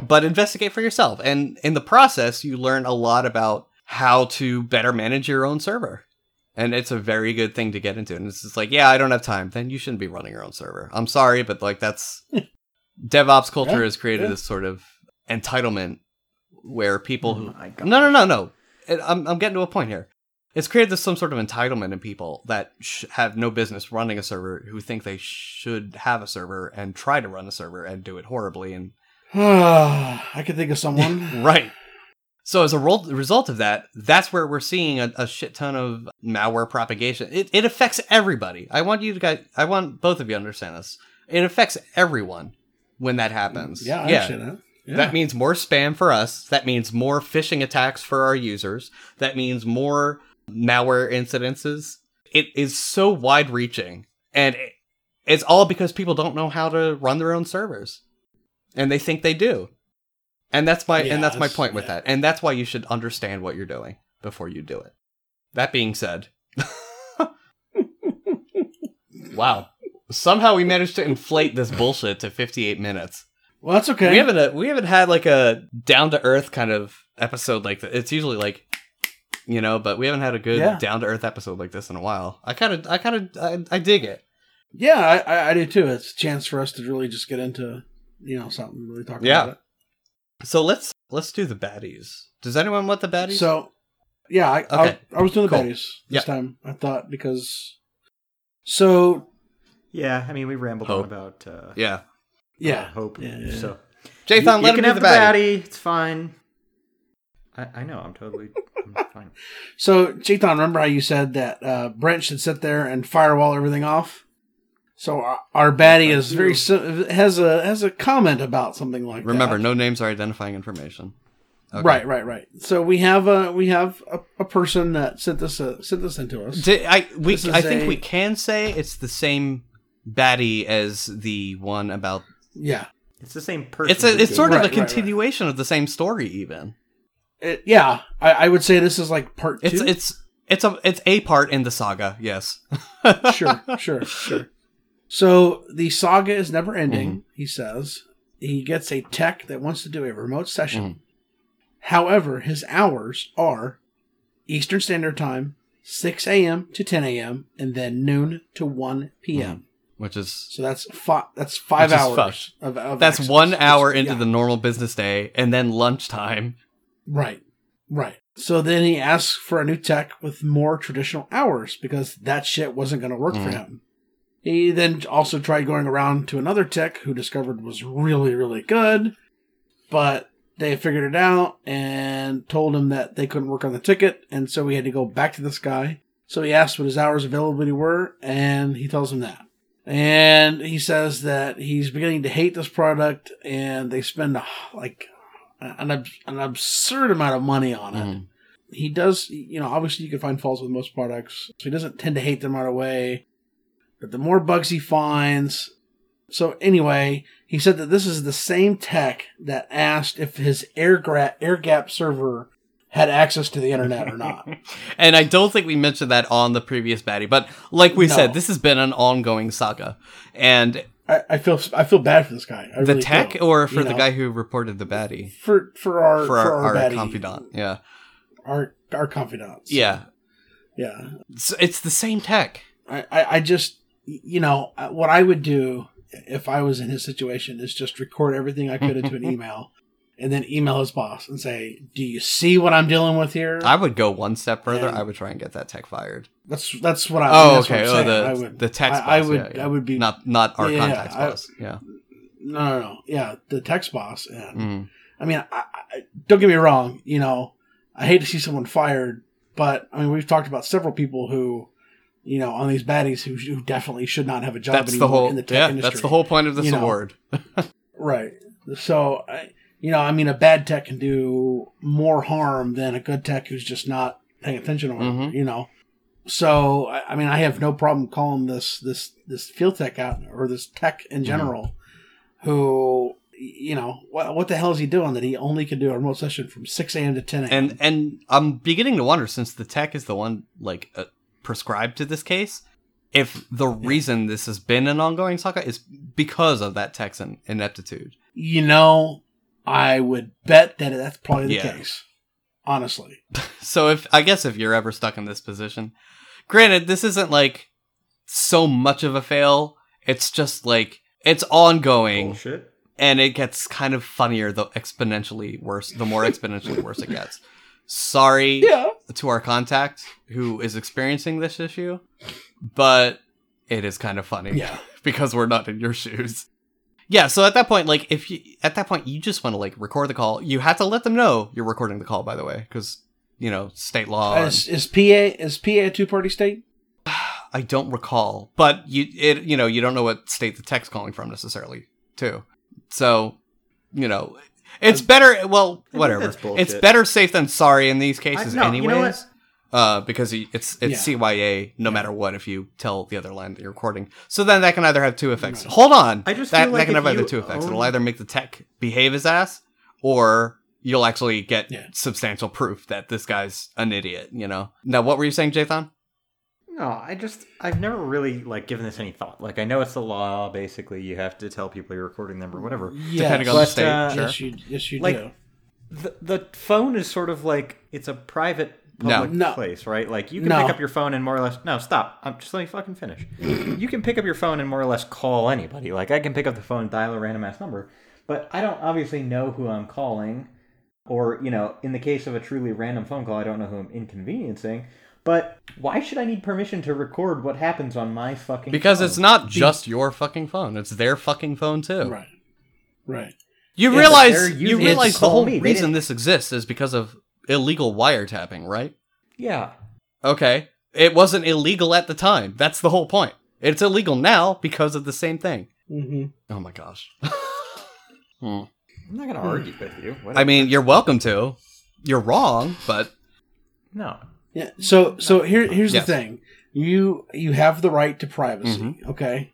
But investigate for yourself. And in the process, you learn a lot about how to better manage your own server. And it's a very good thing to get into. And it's just like, yeah, I don't have time. Then you shouldn't be running your own server. I'm sorry, but like that's DevOps culture Yeah, has created yeah. this sort of entitlement where people who Oh no, no, no, no. It, I'm, I'm getting to a point here. It's created this some sort of entitlement in people that sh- have no business running a server who think they should have a server and try to run a server and do it horribly. And I could think of someone. right. So as a result of that, that's where we're seeing a, a shit ton of malware propagation. It, it affects everybody. I want you to guys. I want both of you to understand this. It affects everyone when that happens. yeah, I understand that. Yeah. That means more spam for us. That means more phishing attacks for our users. That means more malware incidences. It is so wide reaching. And it- it's all because people don't know how to run their own servers. And they think they do. And that's my Yeah, and that's my it's- point with that. And that's why you should understand what you're doing before you do it. That being said, wow. Somehow we managed to inflate this bullshit to 58 minutes. well, that's okay. We haven't uh, we haven't had like a down to earth kind of episode like that. It's usually like you know, but we haven't had a good Yeah. down to earth episode like this in a while. I kind of I kind of I, I dig it. yeah, I, I do too. It's a chance for us to really just get into you know something really talk Yeah. about So let's let's do the baddies. Does anyone want the baddies? So yeah, I, Okay. I, I was doing the Cool. baddies this Yeah. time. I thought because so Yeah, I mean, we rambled Hope. on about uh, yeah, yeah, uh, hope. Yeah, yeah, So Jathan, you, let you him can do have the the baddie. baddie. It's fine. I, I know. I'm totally I'm fine. So, Chetan, remember how you said that uh, Brent should sit there and firewall everything off? So our, our baddie is very has a has a comment about something like Remember, that. no names are identifying information. Okay. Right, right, right. So we have a we have a, a person that sent this uh, sent this into us. Di- I we I think a- we can say it's the same baddie as the one about. Yeah, It's the same person. It's a it's sort it. of Right, a right, right. continuation of the same story, even. it, yeah, I, I would say this is like part It's it's it's a it's a part in the saga. Yes. sure, sure, sure. So the saga is never ending, Mm-hmm. he says. He gets a tech that wants to do a remote session. Mhm. However, his hours are Eastern Standard Time, 6 a.m. to 10 a.m., and then noon to 1 p.m. Which is So that's five. That's five hours of, of that's access. one hour into Yeah. the normal business day, and then lunchtime. Right, right. So then he asks for a new tech with more traditional hours because that shit wasn't going to work for Mhm. him. He then also tried going around to another tech who discovered was really, really good, but they figured it out and told him that they couldn't work on the ticket, and so he had to go back to this guy. So he asked what his hours availability were, and he tells him that. And he says that he's beginning to hate this product, and they spend like an, an absurd amount of money on it. Mhm. He does, you know, obviously you can find faults with most products, so he doesn't tend to hate them right away. But the more bugs he finds. So, anyway, he said that this is the same tech that asked if his air, gra- air gap server had access to the internet or not. And I don't think we mentioned that on the previous baddie, but like we No. said, this has been an ongoing saga. And I, I feel I feel bad for this guy. I the really tech, do, or for the know? guy who reported the baddie, for for our for our, our, baddie, confidant, yeah, our our confidants. yeah, yeah. it's, it's the same tech. I, I, I just, you know, uh, what I would do if I was in his situation is just record everything I could into an email and then email his boss and say, Do you see what I'm dealing with here? I would go one step further. And- I would try and get that tech fired. that's that's what I Oh, okay. Oh, the I would, the text. I, I would yeah, yeah. I would be not not our Yeah, contacts I- boss. Yeah. no no no yeah the text boss and Mm. I mean I, I, don't get me wrong you know I hate to see someone fired but I mean we've talked about several people who you know on these baddies who, who definitely should not have a job That's the whole. in the tech yeah, industry. that's the whole point of this You know. award. Right. So, I, you know, I mean, a bad tech can do more harm than a good tech who's just not paying attention or, Mhm. you know. So, I, mean, I have no problem calling this this this field tech out or this tech in general, who, you know, what what the hell is he doing that he only can do a remote session from six a.m. to ten a.m. and and I'm beginning to wonder since the tech is the one like uh, prescribed to this case, if the reason this has been an ongoing saga is because of that Texan ineptitude. you know, I would bet that that's probably the Yeah. case. Honestly, So if I guess if you're ever stuck in this position, granted this isn't like so much of a fail. It's just like it's ongoing Bullshit. and it gets kind of funnier the exponentially worse the more exponentially worse it gets. Sorry yeah. to our contact who is experiencing this issue, but it is kind of funny. Yeah. because we're not in your shoes. Yeah, so at that point, like, if you at that point you just want to like record the call, you have to let them know you're recording the call. By the way, because you know state law. is PA is PA a two party state? I don't recall, but you it you know you don't know what state the text calling from necessarily too. So you know it's better. Well, whatever. It's better safe than sorry in these I- cases, no, anyways. you know uh, because it's it's Yeah. CYA no matter what if you tell the other line that you're recording. So then that can either have two effects. Right. Hold on, I just that, feel that can have either two effects. It'll either make the tech behave his ass, or you'll actually get Yeah. substantial proof that this guy's an idiot. You know. Now, what were you saying, Jathan? No, I just I've never really like given this any thought. Like I know it's the law. Basically, you have to tell people you're recording them or whatever. Yes. Depending on the But, state, uh, sure. Yes, you yes you Like- do. The the phone is sort of like it's a private public No. No. place, right? Like you can No. pick up your phone and more or less no stop. I'm just let me fucking finish. you can pick up your phone and more or less call anybody. Like I can pick up the phone, and dial a random ass number, but I don't obviously know who I'm calling, or you know, in the case of a truly random phone call, I don't know who I'm inconveniencing. But why should I need permission to record what happens on my fucking? Because phone? it's not just your fucking phone; it's their fucking phone too. Right. Right. You Yeah, realize you realize the whole me. Reason this exists is because of illegal wiretapping, right? yeah. Okay. It wasn't illegal at the time. That's the whole point. It's illegal now because of the same thing. hmm Oh my gosh. Hmm. I'm not gonna argue with you. I mean, you're welcome to. You're wrong, but no. Yeah. So so here here's Yes. the thing. You you have the right to privacy. Mm-hmm. Okay.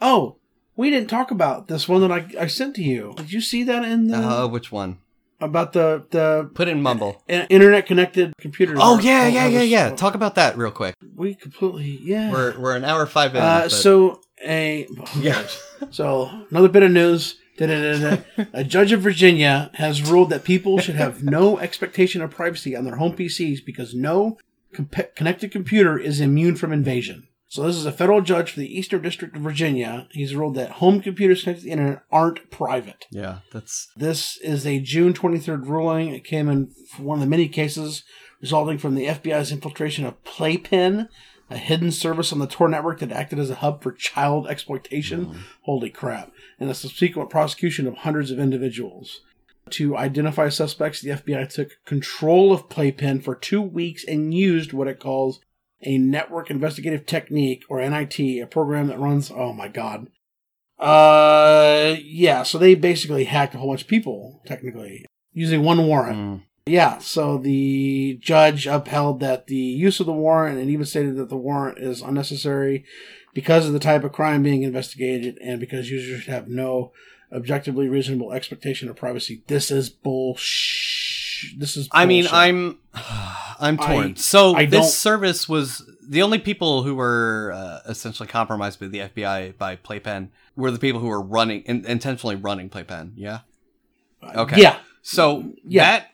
Oh, we didn't talk about this one that I, I sent to you. Did you see that in the? uh, which one? about the the Put in mumble. internet connected computer. Oh yeah, yeah, yeah, yeah. Talk about that real quick. We completely yeah. We're we're an hour five in. uh, so a yeah, So another bit of news. A judge of Virginia has ruled that people should have no expectation of privacy on their home PCs because no comp- connected computer is immune from invasion. So this is a federal judge for the Eastern District of Virginia. He's ruled that home computers connected to the internet aren't private. yeah. That's This is a June 23rd ruling. It came in one of the many cases resulting from the FBI's infiltration of Playpen, a hidden service on the Tor network that acted as a hub for child exploitation. Holy crap. And the subsequent prosecution of hundreds of individuals. To identify suspects, the FBI took control of Playpen for two weeks and used what it calls a network investigative technique, or NIT, a program that runs, oh my god, uh, yeah. So they basically hacked a whole bunch of people, technically, using one warrant. mm, Yeah. So the judge upheld that the use of the warrant and even stated that the warrant is unnecessary because of the type of crime being investigated and because users should have no objectively reasonable expectation of privacy. This is bullshit. This is. I mean. I'm I'm torn. I- so I this service was the only people who were uh, essentially compromised by the FBI by Playpen were the people who were running in, intentionally running Playpen. Yeah. Okay. Yeah. So Yeah. that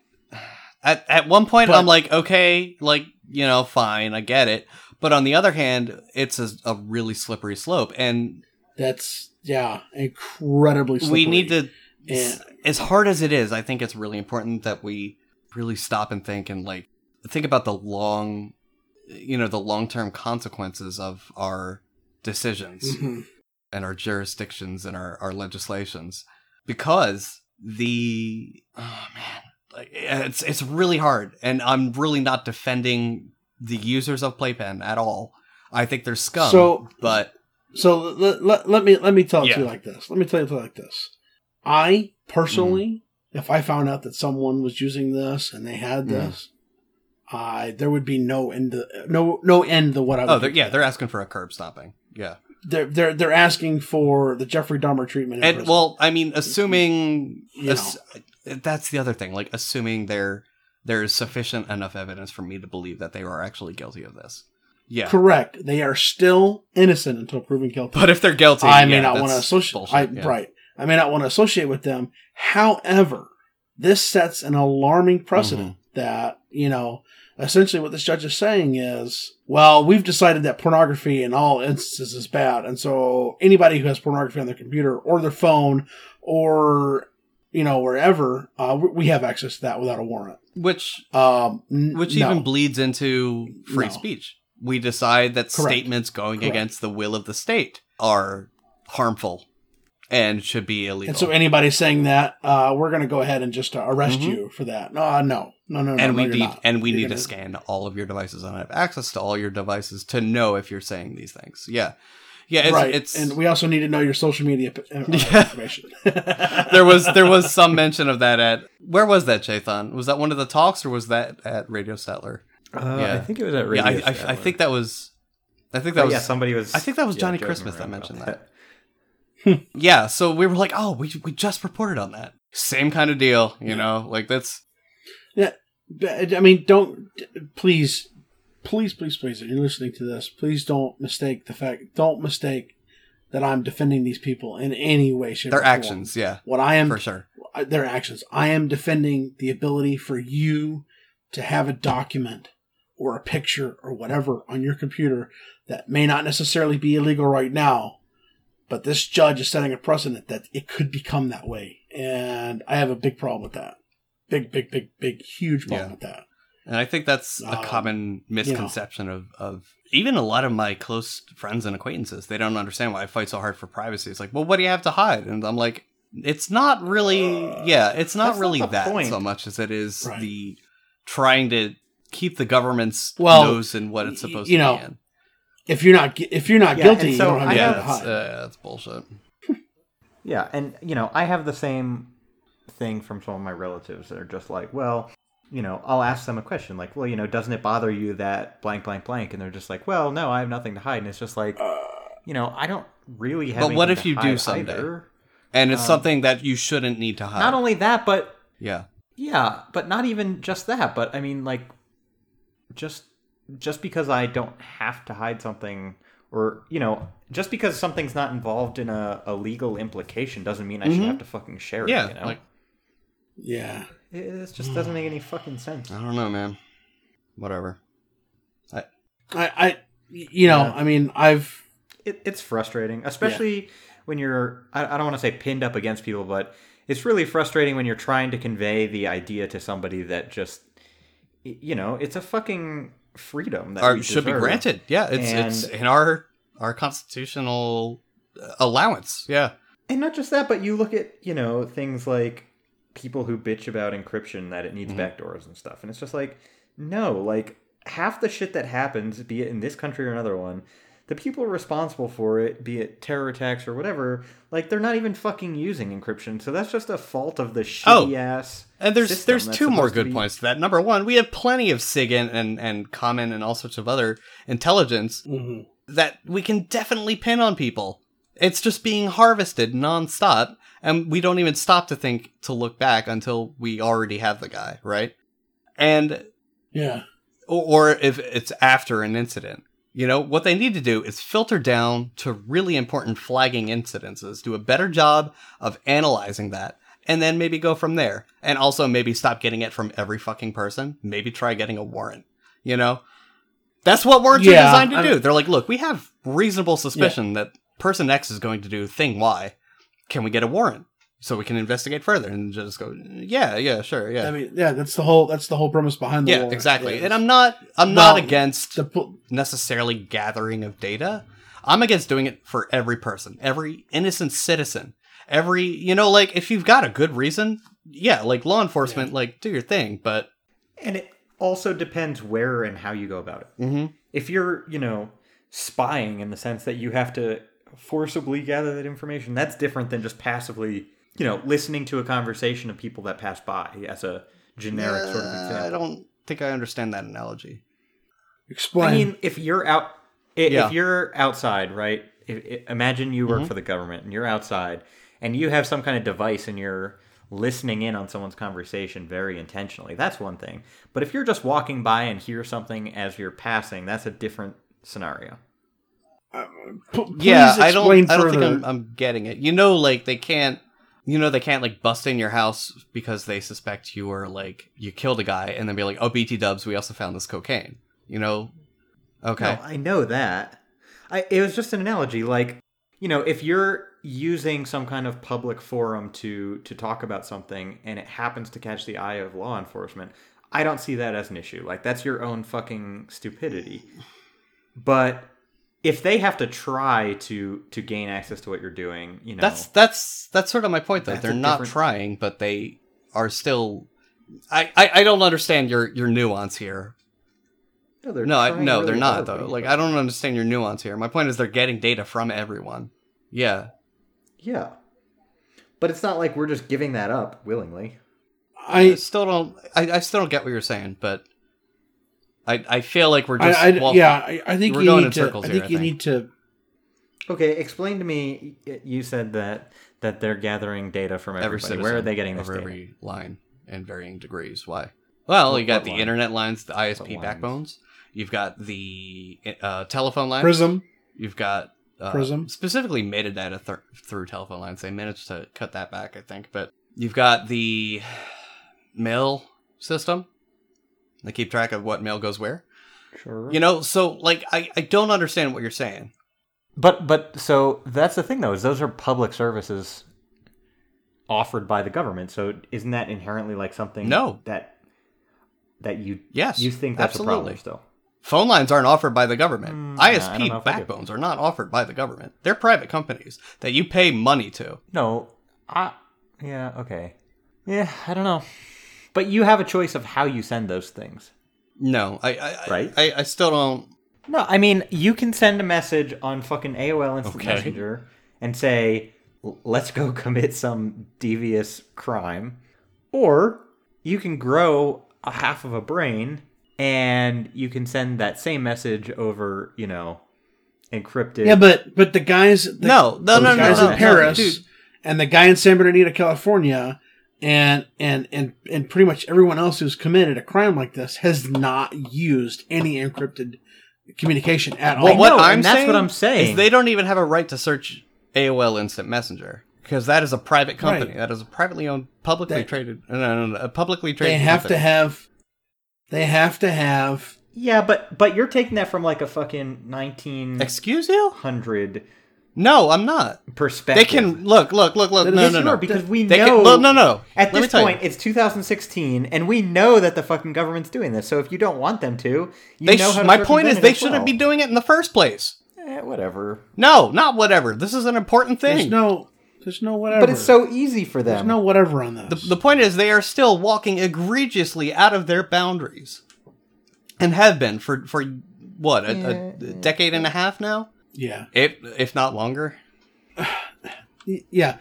at at one point But- I'm like, okay, like you know, fine, I get it. But on the other hand, it's a, a really slippery slope, and That's yeah, incredibly. Slippery. we need to. And- as hard as it is, I think it's really important that we really stop and think and like think about the long, you know, the long term consequences of our decisions Mhm. and our jurisdictions and our, our legislations because the oh man it's it's really hard and i'm really not defending the users of playpen at all i think they're scum So- but So let, let, let me let me tell it to you like this. Let me tell you like this. I personally, Mm. if I found out that someone was using this and they had Mm. this, I there would be no end to, no no end to what I would oh they're, yeah they're asking for a curb stomping yeah they're they're they're asking for the Jeffrey Dahmer treatment. and well i mean assuming You ass- that's the other thing like assuming there there's sufficient enough evidence for me to believe that they are actually guilty of this yeah correct. They are still innocent until proven guilty. but if they're guilty I may yeah, not want to associate. I, yeah. Right. I may not want to associate with them. However, this sets an alarming precedent Mm-hmm. that you know. Essentially, what this judge is saying is, well, we've decided that pornography in all instances is bad, and so anybody who has pornography on their computer or their phone or you know wherever, uh, we- have access to that without a warrant. which Um, n- which no. even bleeds into free No. speech. We decide that Correct. statements going Correct. against the will of the state are harmful and should be illegal. And so anybody saying that, uh, we're going to go ahead and just uh, arrest Mhm. you for that. No, no, no, no, no. and no, we need and we You're need gonna- to scan all of your devices and have access to all your devices to know if you're saying these things. Yeah, yeah. It's, right, it's and we also need to know your social media p- uh, Yeah. information. there was there was some mention of that at where was that Jathan? Was that one of the talks or was that at Radio Settler? Uh, Yeah. I think it was at Radio yeah, I, I, I think that was. I think But that was yeah, somebody was. I think that was yeah, Johnny joking Christmas that around mentioned that. Yeah, so we were like, oh, we we just reported on that. Same kind of deal, you know, like that's Yeah, I mean, don't please, please, please, please. If you're listening to this, please don't mistake the fact. Don't mistake that I'm defending these people in any way, shape, their or form. actions. Yeah, What I am for sure. their actions. I am defending the ability for you to have a document or a picture or whatever on your computer that may not necessarily be illegal right now, but this judge is setting a precedent that it could become that way. And I have a big problem with that. Big, big, big, big, huge problem Yeah. with that. And I think that's a Um, common misconception of, of even a lot of my close friends and acquaintances. They don't understand why I fight so hard for privacy. It's like, well, what do you have to hide? And I'm like, it's not really, yeah, it's not That's not really that point. so much as it is Right. the trying to keep the government's Well, nose in what it's y- supposed you to know, be in. If you're not, if you're not Yeah, guilty, and you don't have yeah, to that's, hide. uh, that's bullshit. Yeah, and you know, I have the same thing from some of my relatives that are just like, well, you know, I'll ask them a question like, well, you know, doesn't it bother you that blank, blank, blank? And they're just like, well, no, I have nothing to hide. And it's just like, you know, I don't really have. But what if to you do hide someday? either. And it's Um, something that you shouldn't need to hide. Not only that, but yeah. Yeah, but not even just that. But I mean, like, just just because I don't have to hide something, or you know, just because something's not involved in a, a legal implication doesn't mean I should Mhm. have to fucking share it. Yeah, you know? like Yeah. It, it just doesn't make any fucking sense. I don't know, man. Whatever. I, I, you know, Yeah. I mean, I've, It, it's frustrating, especially when you're. I, I don't want to say pinned up against people, but it's really frustrating when you're trying to convey the idea to somebody that just, you know, it's a fucking freedom that Or we should be granted. Yeah, it's it's in our our constitutional uh, allowance. Yeah. And not just that, but you look at, you know, things like people who bitch about encryption that it needs Mhm. backdoors and stuff. And it's just like, no, like half the shit that happens, be it in this country or another one, the people responsible for it, be it terror attacks or whatever, like they're not even fucking using encryption. So that's just a fault of the Oh. shitty ass. And there's there's two more supposed to good be- points to that. Number one, we have plenty of SIGINT and and COMINT and all sorts of other intelligence mhm. that we can definitely pin on people. It's just being harvested nonstop, and we don't even stop to think to look back until we already have the guy, right? And yeah. or, or if it's after an incident. You know, what they need to do is filter down to really important flagging incidences, do a better job of analyzing that, and then maybe go from there. And also maybe stop getting it from every fucking person. Maybe try getting a warrant. You know? That's what warrants Yeah, are designed to I'm- do. They're like, look, we have reasonable suspicion that person X is going to do thing Y. Can we get a warrant? So we can investigate further and just go, yeah, yeah, sure, yeah. I mean, yeah, that's the whole, that's the whole premise behind the yeah, warrant. exactly. is And I'm not I'm not against the po- necessarily gathering of data. I'm against doing it for every person, every innocent citizen, every you know, like if you've got a good reason, yeah, like law enforcement, like do your thing. But And it also depends where and how you go about it. hmm if you're, you know, spying in the sense that you have to forcibly gather that information, that's different than just passively, you know, listening to a conversation of people that pass by as a generic sort of example. I don't think I understand that analogy. explain. I mean, if you're out, i- Yeah. if you're outside, right? If, i imagine you work Mhm. for the government and you're outside, and you have some kind of device and you're listening in on someone's conversation very intentionally. That's one thing. But if you're just walking by and hear something as you're passing, that's a different scenario. P- yeah, I don't. explain I don't think. I'm, I'm getting it. You know, like they can't. You know, they can't like bust in your house because they suspect you were like you killed a guy, and then be like, "Oh, BT Dubs, we also found this cocaine." You know. Okay. No, I know that. I it was just an analogy. Like, you know, if you're using some kind of public forum to to talk about something and it happens to catch the eye of law enforcement, I don't see that as an issue. Like that's your own fucking stupidity. But if they have to try to to gain access to what you're doing, you know, That's that's that's sort of my point though. They're not different- trying, but they are still. I, I, I don't understand your your nuance here. no, they're No, I, no, really they're not though. Like I don't understand your nuance here. My point is they're getting data from everyone. Yeah, yeah. But it's not like we're just giving that up willingly. I I, still don't. I, I still don't get what you're saying, but I I feel like we're just. I well, yeah, I, I think we're you going need in to. circles I here, think I you think. need to. Okay, explain to me. You said that that they're gathering data from every everybody. citizen Where are they getting this over data? every line in varying degrees. Why? Well, What- you got the line? internet lines, the ISP lines? backbones. You've got the uh, telephone lines. Prism. You've got uh, Prism. specifically metadata th- through telephone lines. They managed to cut that back, I think. But you've got the mail system. They keep track of what mail goes where. Sure. You know, so like I, I don't understand what you're saying. But but so that's the thing though is those are public services offered by the government. So isn't that inherently like something No. that that you Yes, you think that's a absolutely. problem still? Phone lines aren't offered by the government. Mm, yeah, I don't know ISP do. backbones are not offered by the government. They're private companies that you pay money to. No, I yeah okay yeah I don't know. But you have a choice of how you send those things. No, I, I Right? I, I still don't. No, I mean you can send a message on fucking AOL Instant Okay. Messenger and say, "Let's go commit some devious crime," or you can grow a half of a brain and you can send that same message over, you know, encrypted. Yeah, but but the guys. The, No, no, the no, no, guys no, in no, Paris dude. and the guy in San Bernardino, California, and and and and pretty much everyone else who's committed a crime like this has not used any encrypted communication at all. Well, what know, I'm that's saying what I'm saying. is they don't even have a right to search AOL Instant Messenger because that is a private company. Right. That is a privately owned, publicly They- traded, no, no, no, a publicly traded. they have company. to have they have to have Yeah, but but you're taking that from like a fucking 1900 Excuse you? No, I'm not. perspective. They can look, look, look, look. No, Yes, no, you no. are, because we They know. can, well, no, no. At Let this tell you. point, it's 2016, and we know that the fucking government's doing this. So if you don't want them to, you They know sh- how to my point is, they as shouldn't well. be doing it in the first place. Eh, whatever. No, not whatever. This is an important there's thing. no there's no whatever. But it's so easy for them. there's no whatever on this. the, the point is, they are still walking egregiously out of their boundaries, and have been for for what a, a decade and a half now, yeah. if if not longer. Yeah.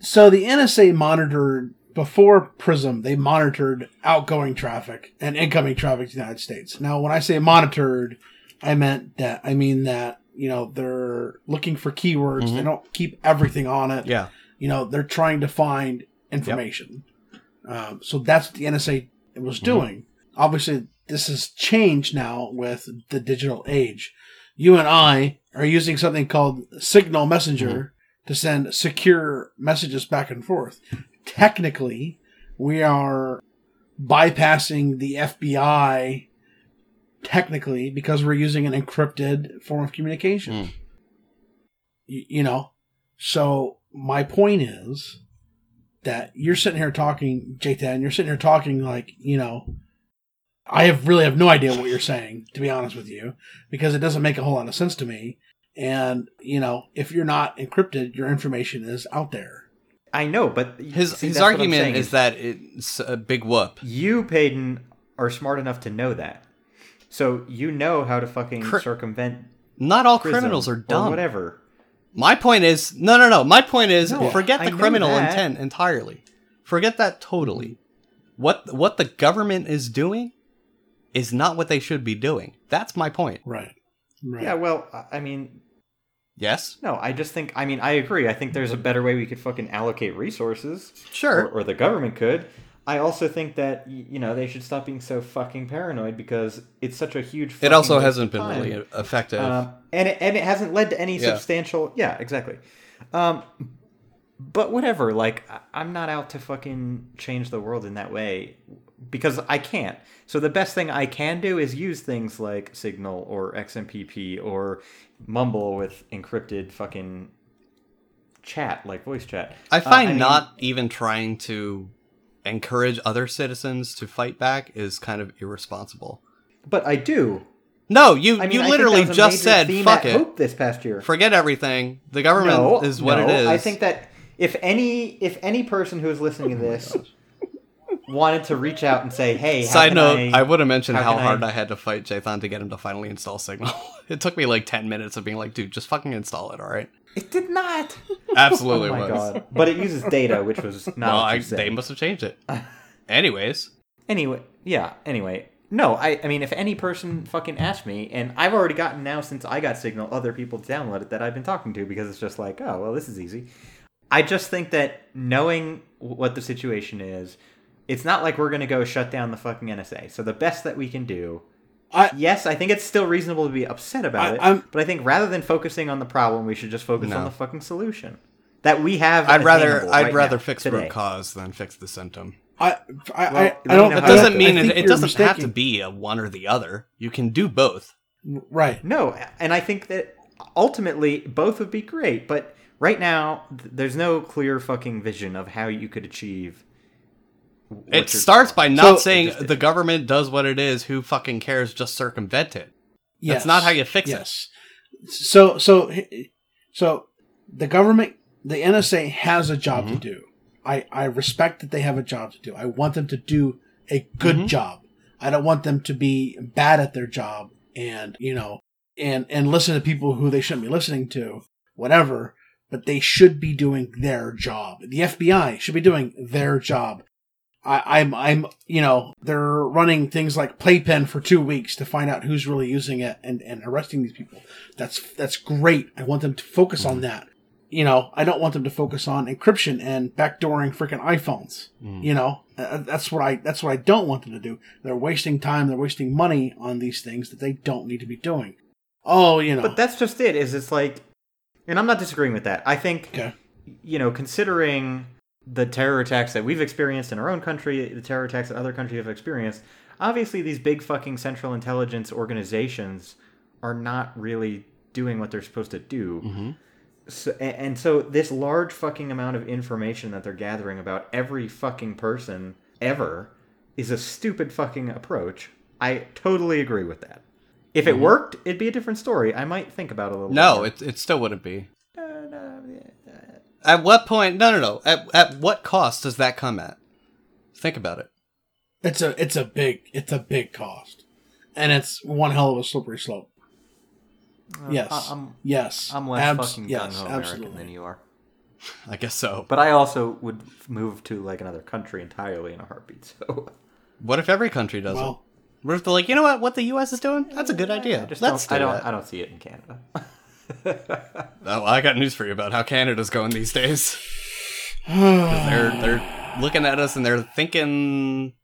So the NSA monitored before Prism. They monitored outgoing traffic and incoming traffic to the United States. Now, when I say monitored, I meant that I mean that you know they're looking for keywords. They don't keep everything on it. Yeah. You know they're trying to find information. Um, so that's what the NSA was doing. Obviously, this has changed now with the digital age. You and I are using something called Signal Messenger to send secure messages back and forth. Technically, we are bypassing the FBI technically because we're using an encrypted form of communication. Mm. Y- you know, so my point is that you're sitting here talking, Jathan, you're sitting here talking like, you know, I have really have no idea what you're saying, to be honest with you, because it doesn't make a whole lot of sense to me. And, you know, if you're not encrypted, your information is out there. I know, but His see, his that's what I'm argument is that it's a big whoop. you, Paden, are smart enough to know that. So you know how to fucking Cri- circumvent Not all criminals are or dumb. whatever. My point is, no, no, no. My point is, No, forget I the know criminal that. intent entirely. Forget that totally. What what the government is doing is not what they should be doing. That's my point. Right. Right. Yeah, well, I- I mean, Yes, no, I just think, I mean, I agree. I think there's a better way we could fucking allocate resources. sure. or, or the government could. I also think that you know they should stop being so fucking paranoid because it's such a huge. it also hasn't been time. really effective. um, and it, and it hasn't led to any Yeah. substantial. Yeah, exactly. Um, but whatever. Like I'm not out to fucking change the world in that way because I can't. So the best thing I can do is use things like Signal or XMPP or Mumble with encrypted fucking chat like voice chat. I Uh, find mean- not even trying to encourage other citizens to fight back is kind of irresponsible. But I do. No, you I mean, you literally that was a just said fuck it. Hope this past year. Forget everything. The government no, is what no, it is. I think that if any if any person who is listening to this wanted to reach out and say, "Hey," how Side can note, I, I, would have mentioned how how, hard I- I... had to fight Jathan to get him to finally install Signal. it took me like 10 minutes of being like, dude, just fucking install it, alright? It did not. Absolutely oh my was. god! But it uses data, which was not. Well, what I, you said. they must have changed it. Anyways, Anyway, yeah. Anyway, no. I. I mean, if any person fucking asked me, and I've already gotten now since I got Signal, other people to download it that I've been talking to because it's just like, oh well, this is easy. I just think that knowing what the situation is, it's not like we're gonna go shut down the fucking NSA. So the best that we can do. I- yes, I think it's still reasonable to be upset about I- it, I'm- but I think rather than focusing on the problem, we should just focus on the fucking solution that we have. I'd rather I'd right rather now, fix today. root cause than fix the symptom. I, I, I, Well, I let me don't. know That doesn't mean it, it doesn't have to be a one or the other. You can do both. Right. No, and I think that ultimately both would be great, but right now th- there's no clear fucking vision of how you could achieve. It starts by not So- saying the government does what it is. Who fucking cares? Just circumvent it. Yes. That's not how you fix it. So so so the government, the NSA has a job Mm-hmm. to do. I I respect that they have a job to do. I want them to do a good Mhm. job. I don't want them to be bad at their job and you know and and listen to people who they shouldn't be listening to. Whatever. But they should be doing their job. The FBI should be doing their job. I, I'm, I'm, you know, they're running things like Playpen for two weeks to find out who's really using it and, and arresting these people. That's, that's great. I want them to focus on that. you know, I don't want them to focus on encryption and backdooring freaking iPhones. Mm. You know, Uh, that's what I that's what I don't want them to do. They're wasting time. They're wasting money on these things that they don't need to be doing. Oh, you know, But that's just it. Is it's like, and I'm not disagreeing with that. I think, okay. you know, considering the terror attacks that we've experienced in our own country, the terror attacks that other countries have experienced, obviously these big fucking central intelligence organizations are not really doing what they're supposed to do. Mm-hmm. So, and so this large fucking amount of information that they're gathering about every fucking person ever is a stupid fucking approach. I totally agree with that. If it worked, it'd be a different story. I might think about it a little. No, it, it still wouldn't be. At what point? No, no, no. At, at what cost does that come at? Think about it. It's a it's a big it's a big cost, and it's one hell of a slippery slope. yes, I- I'm- yes, I'm less Abs- fucking yes, gung ho American absolutely. than you are. I guess so. But I also would move to like another country entirely in a heartbeat. So What if every country does Well, it? What if they're like, you know what? What the U.S. is doing? That's a good idea. I just Let's don't, I do don't. that. I don't see it in Canada. Oh, I got news for you about how Canada's going these days. they're they're looking at us and they're thinking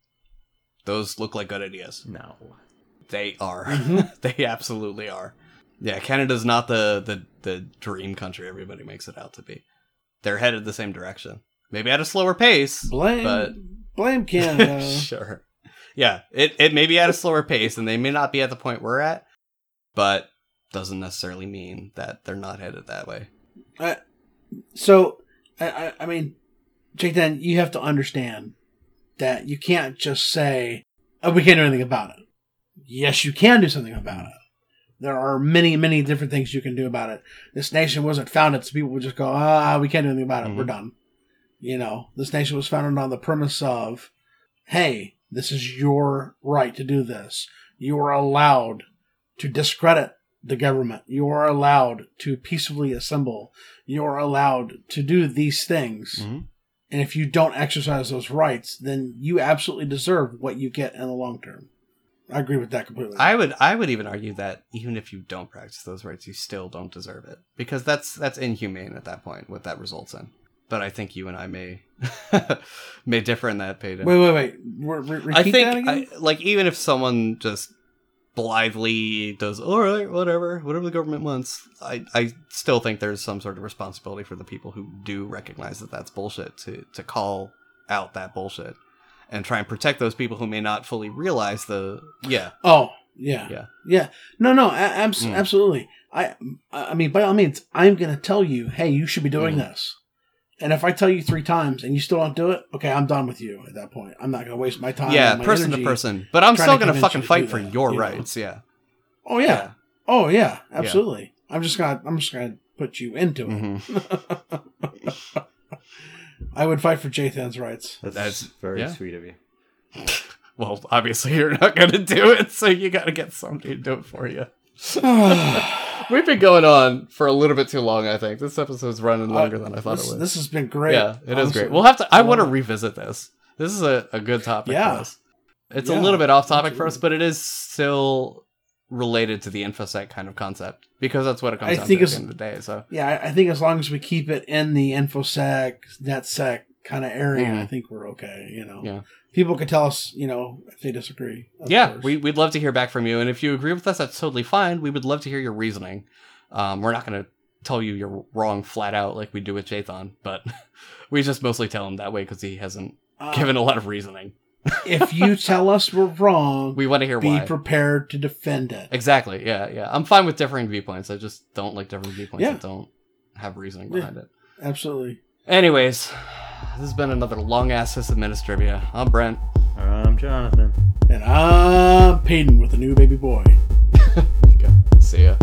those look like good ideas. no. They are. Mm-hmm. they absolutely are. Yeah, Canada's not the, the the dream country everybody makes it out to be. They're headed the same direction. Maybe at a slower pace. blame but blame Canada. sure. Yeah, it, it may be at a slower pace and they may not be at the point we're at, but doesn't necessarily mean that they're not headed that way. So, I, I, mean, Jake, then you have to understand that you can't just say, oh, we can't do anything about it. Yes, you can do something about it. There are many, many different things you can do about it. This nation wasn't founded so people would just go, ah, we can't do anything about it. We're Mhm. done. You know, this nation was founded on the premise of, hey, this is your right to do this. You are allowed to discredit the government. You are allowed to peacefully assemble. You are allowed to do these things. Mhm. And if you don't exercise those rights, then you absolutely deserve what you get in the long term. I agree with that completely. I would I would even argue that even if you don't practice those rights, you still don't deserve it because that's that's inhumane at that point. What that results in. But I think you and I may may differ in that, Paden. wait, wait, wait. Re- I that think again? I, like even if someone just blithely does all right, whatever, whatever the government wants, I I still think there's some sort of responsibility for the people who do recognize that that's bullshit to to call out that bullshit and try and protect those people who may not fully realize the yeah oh, yeah. yeah Yeah. No, no, a- abs- Mm. absolutely. I I mean, by all means, I'm going to tell you, hey, you should be doing Mm. this. And if I tell you three times and you still don't do it, okay, I'm done with you at that point. I'm not going to waste my time. yeah and my person to person. But I'm still gonna fucking fight do for that, your you know. rights. Yeah. Oh yeah. Oh yeah. Absolutely. I'm just gonna. I'm just gonna put you into it. Mhm. I would fight for Jathan's rights. That's, That's- very yeah. sweet of you. Well, obviously you're not gonna do it, so you gotta get somebody to do it for you. We've been going on for a little bit too long. I think this episode's running uh, longer than I thought this, it would. this has been great. yeah, it is honestly. great. We'll have to. I want to um, revisit this. This is a, a good topic Yeah. for us. It's Yeah, a little bit off topic for us, but it is still related to the infosec kind of concept because that's what it comes I down think to at the end of the day. So Yeah, I, I think as long as we keep it in the infosec, netsec kind of area. I think we're okay. You know, Yeah. people can tell us, you know, if they disagree. yeah, course. we, we'd love to hear back from you. And if you agree with us, that's totally fine. We would love to hear your reasoning. Um, we're not going to tell you you're wrong flat out like we do with Jathan, but we just mostly tell him that way because he hasn't Uh, given a lot of reasoning. if you tell us we're wrong, We want to hear be why. prepared to defend it. exactly. Yeah, yeah. I'm fine with differing viewpoints. I just don't like differing viewpoints Yeah. that don't have reasoning Yeah. behind it. Absolutely. Anyways, this has been another long ass Sysadministrivia. I'm Brent. I'm Jonathan. And I'm Paden with a new baby boy. See ya.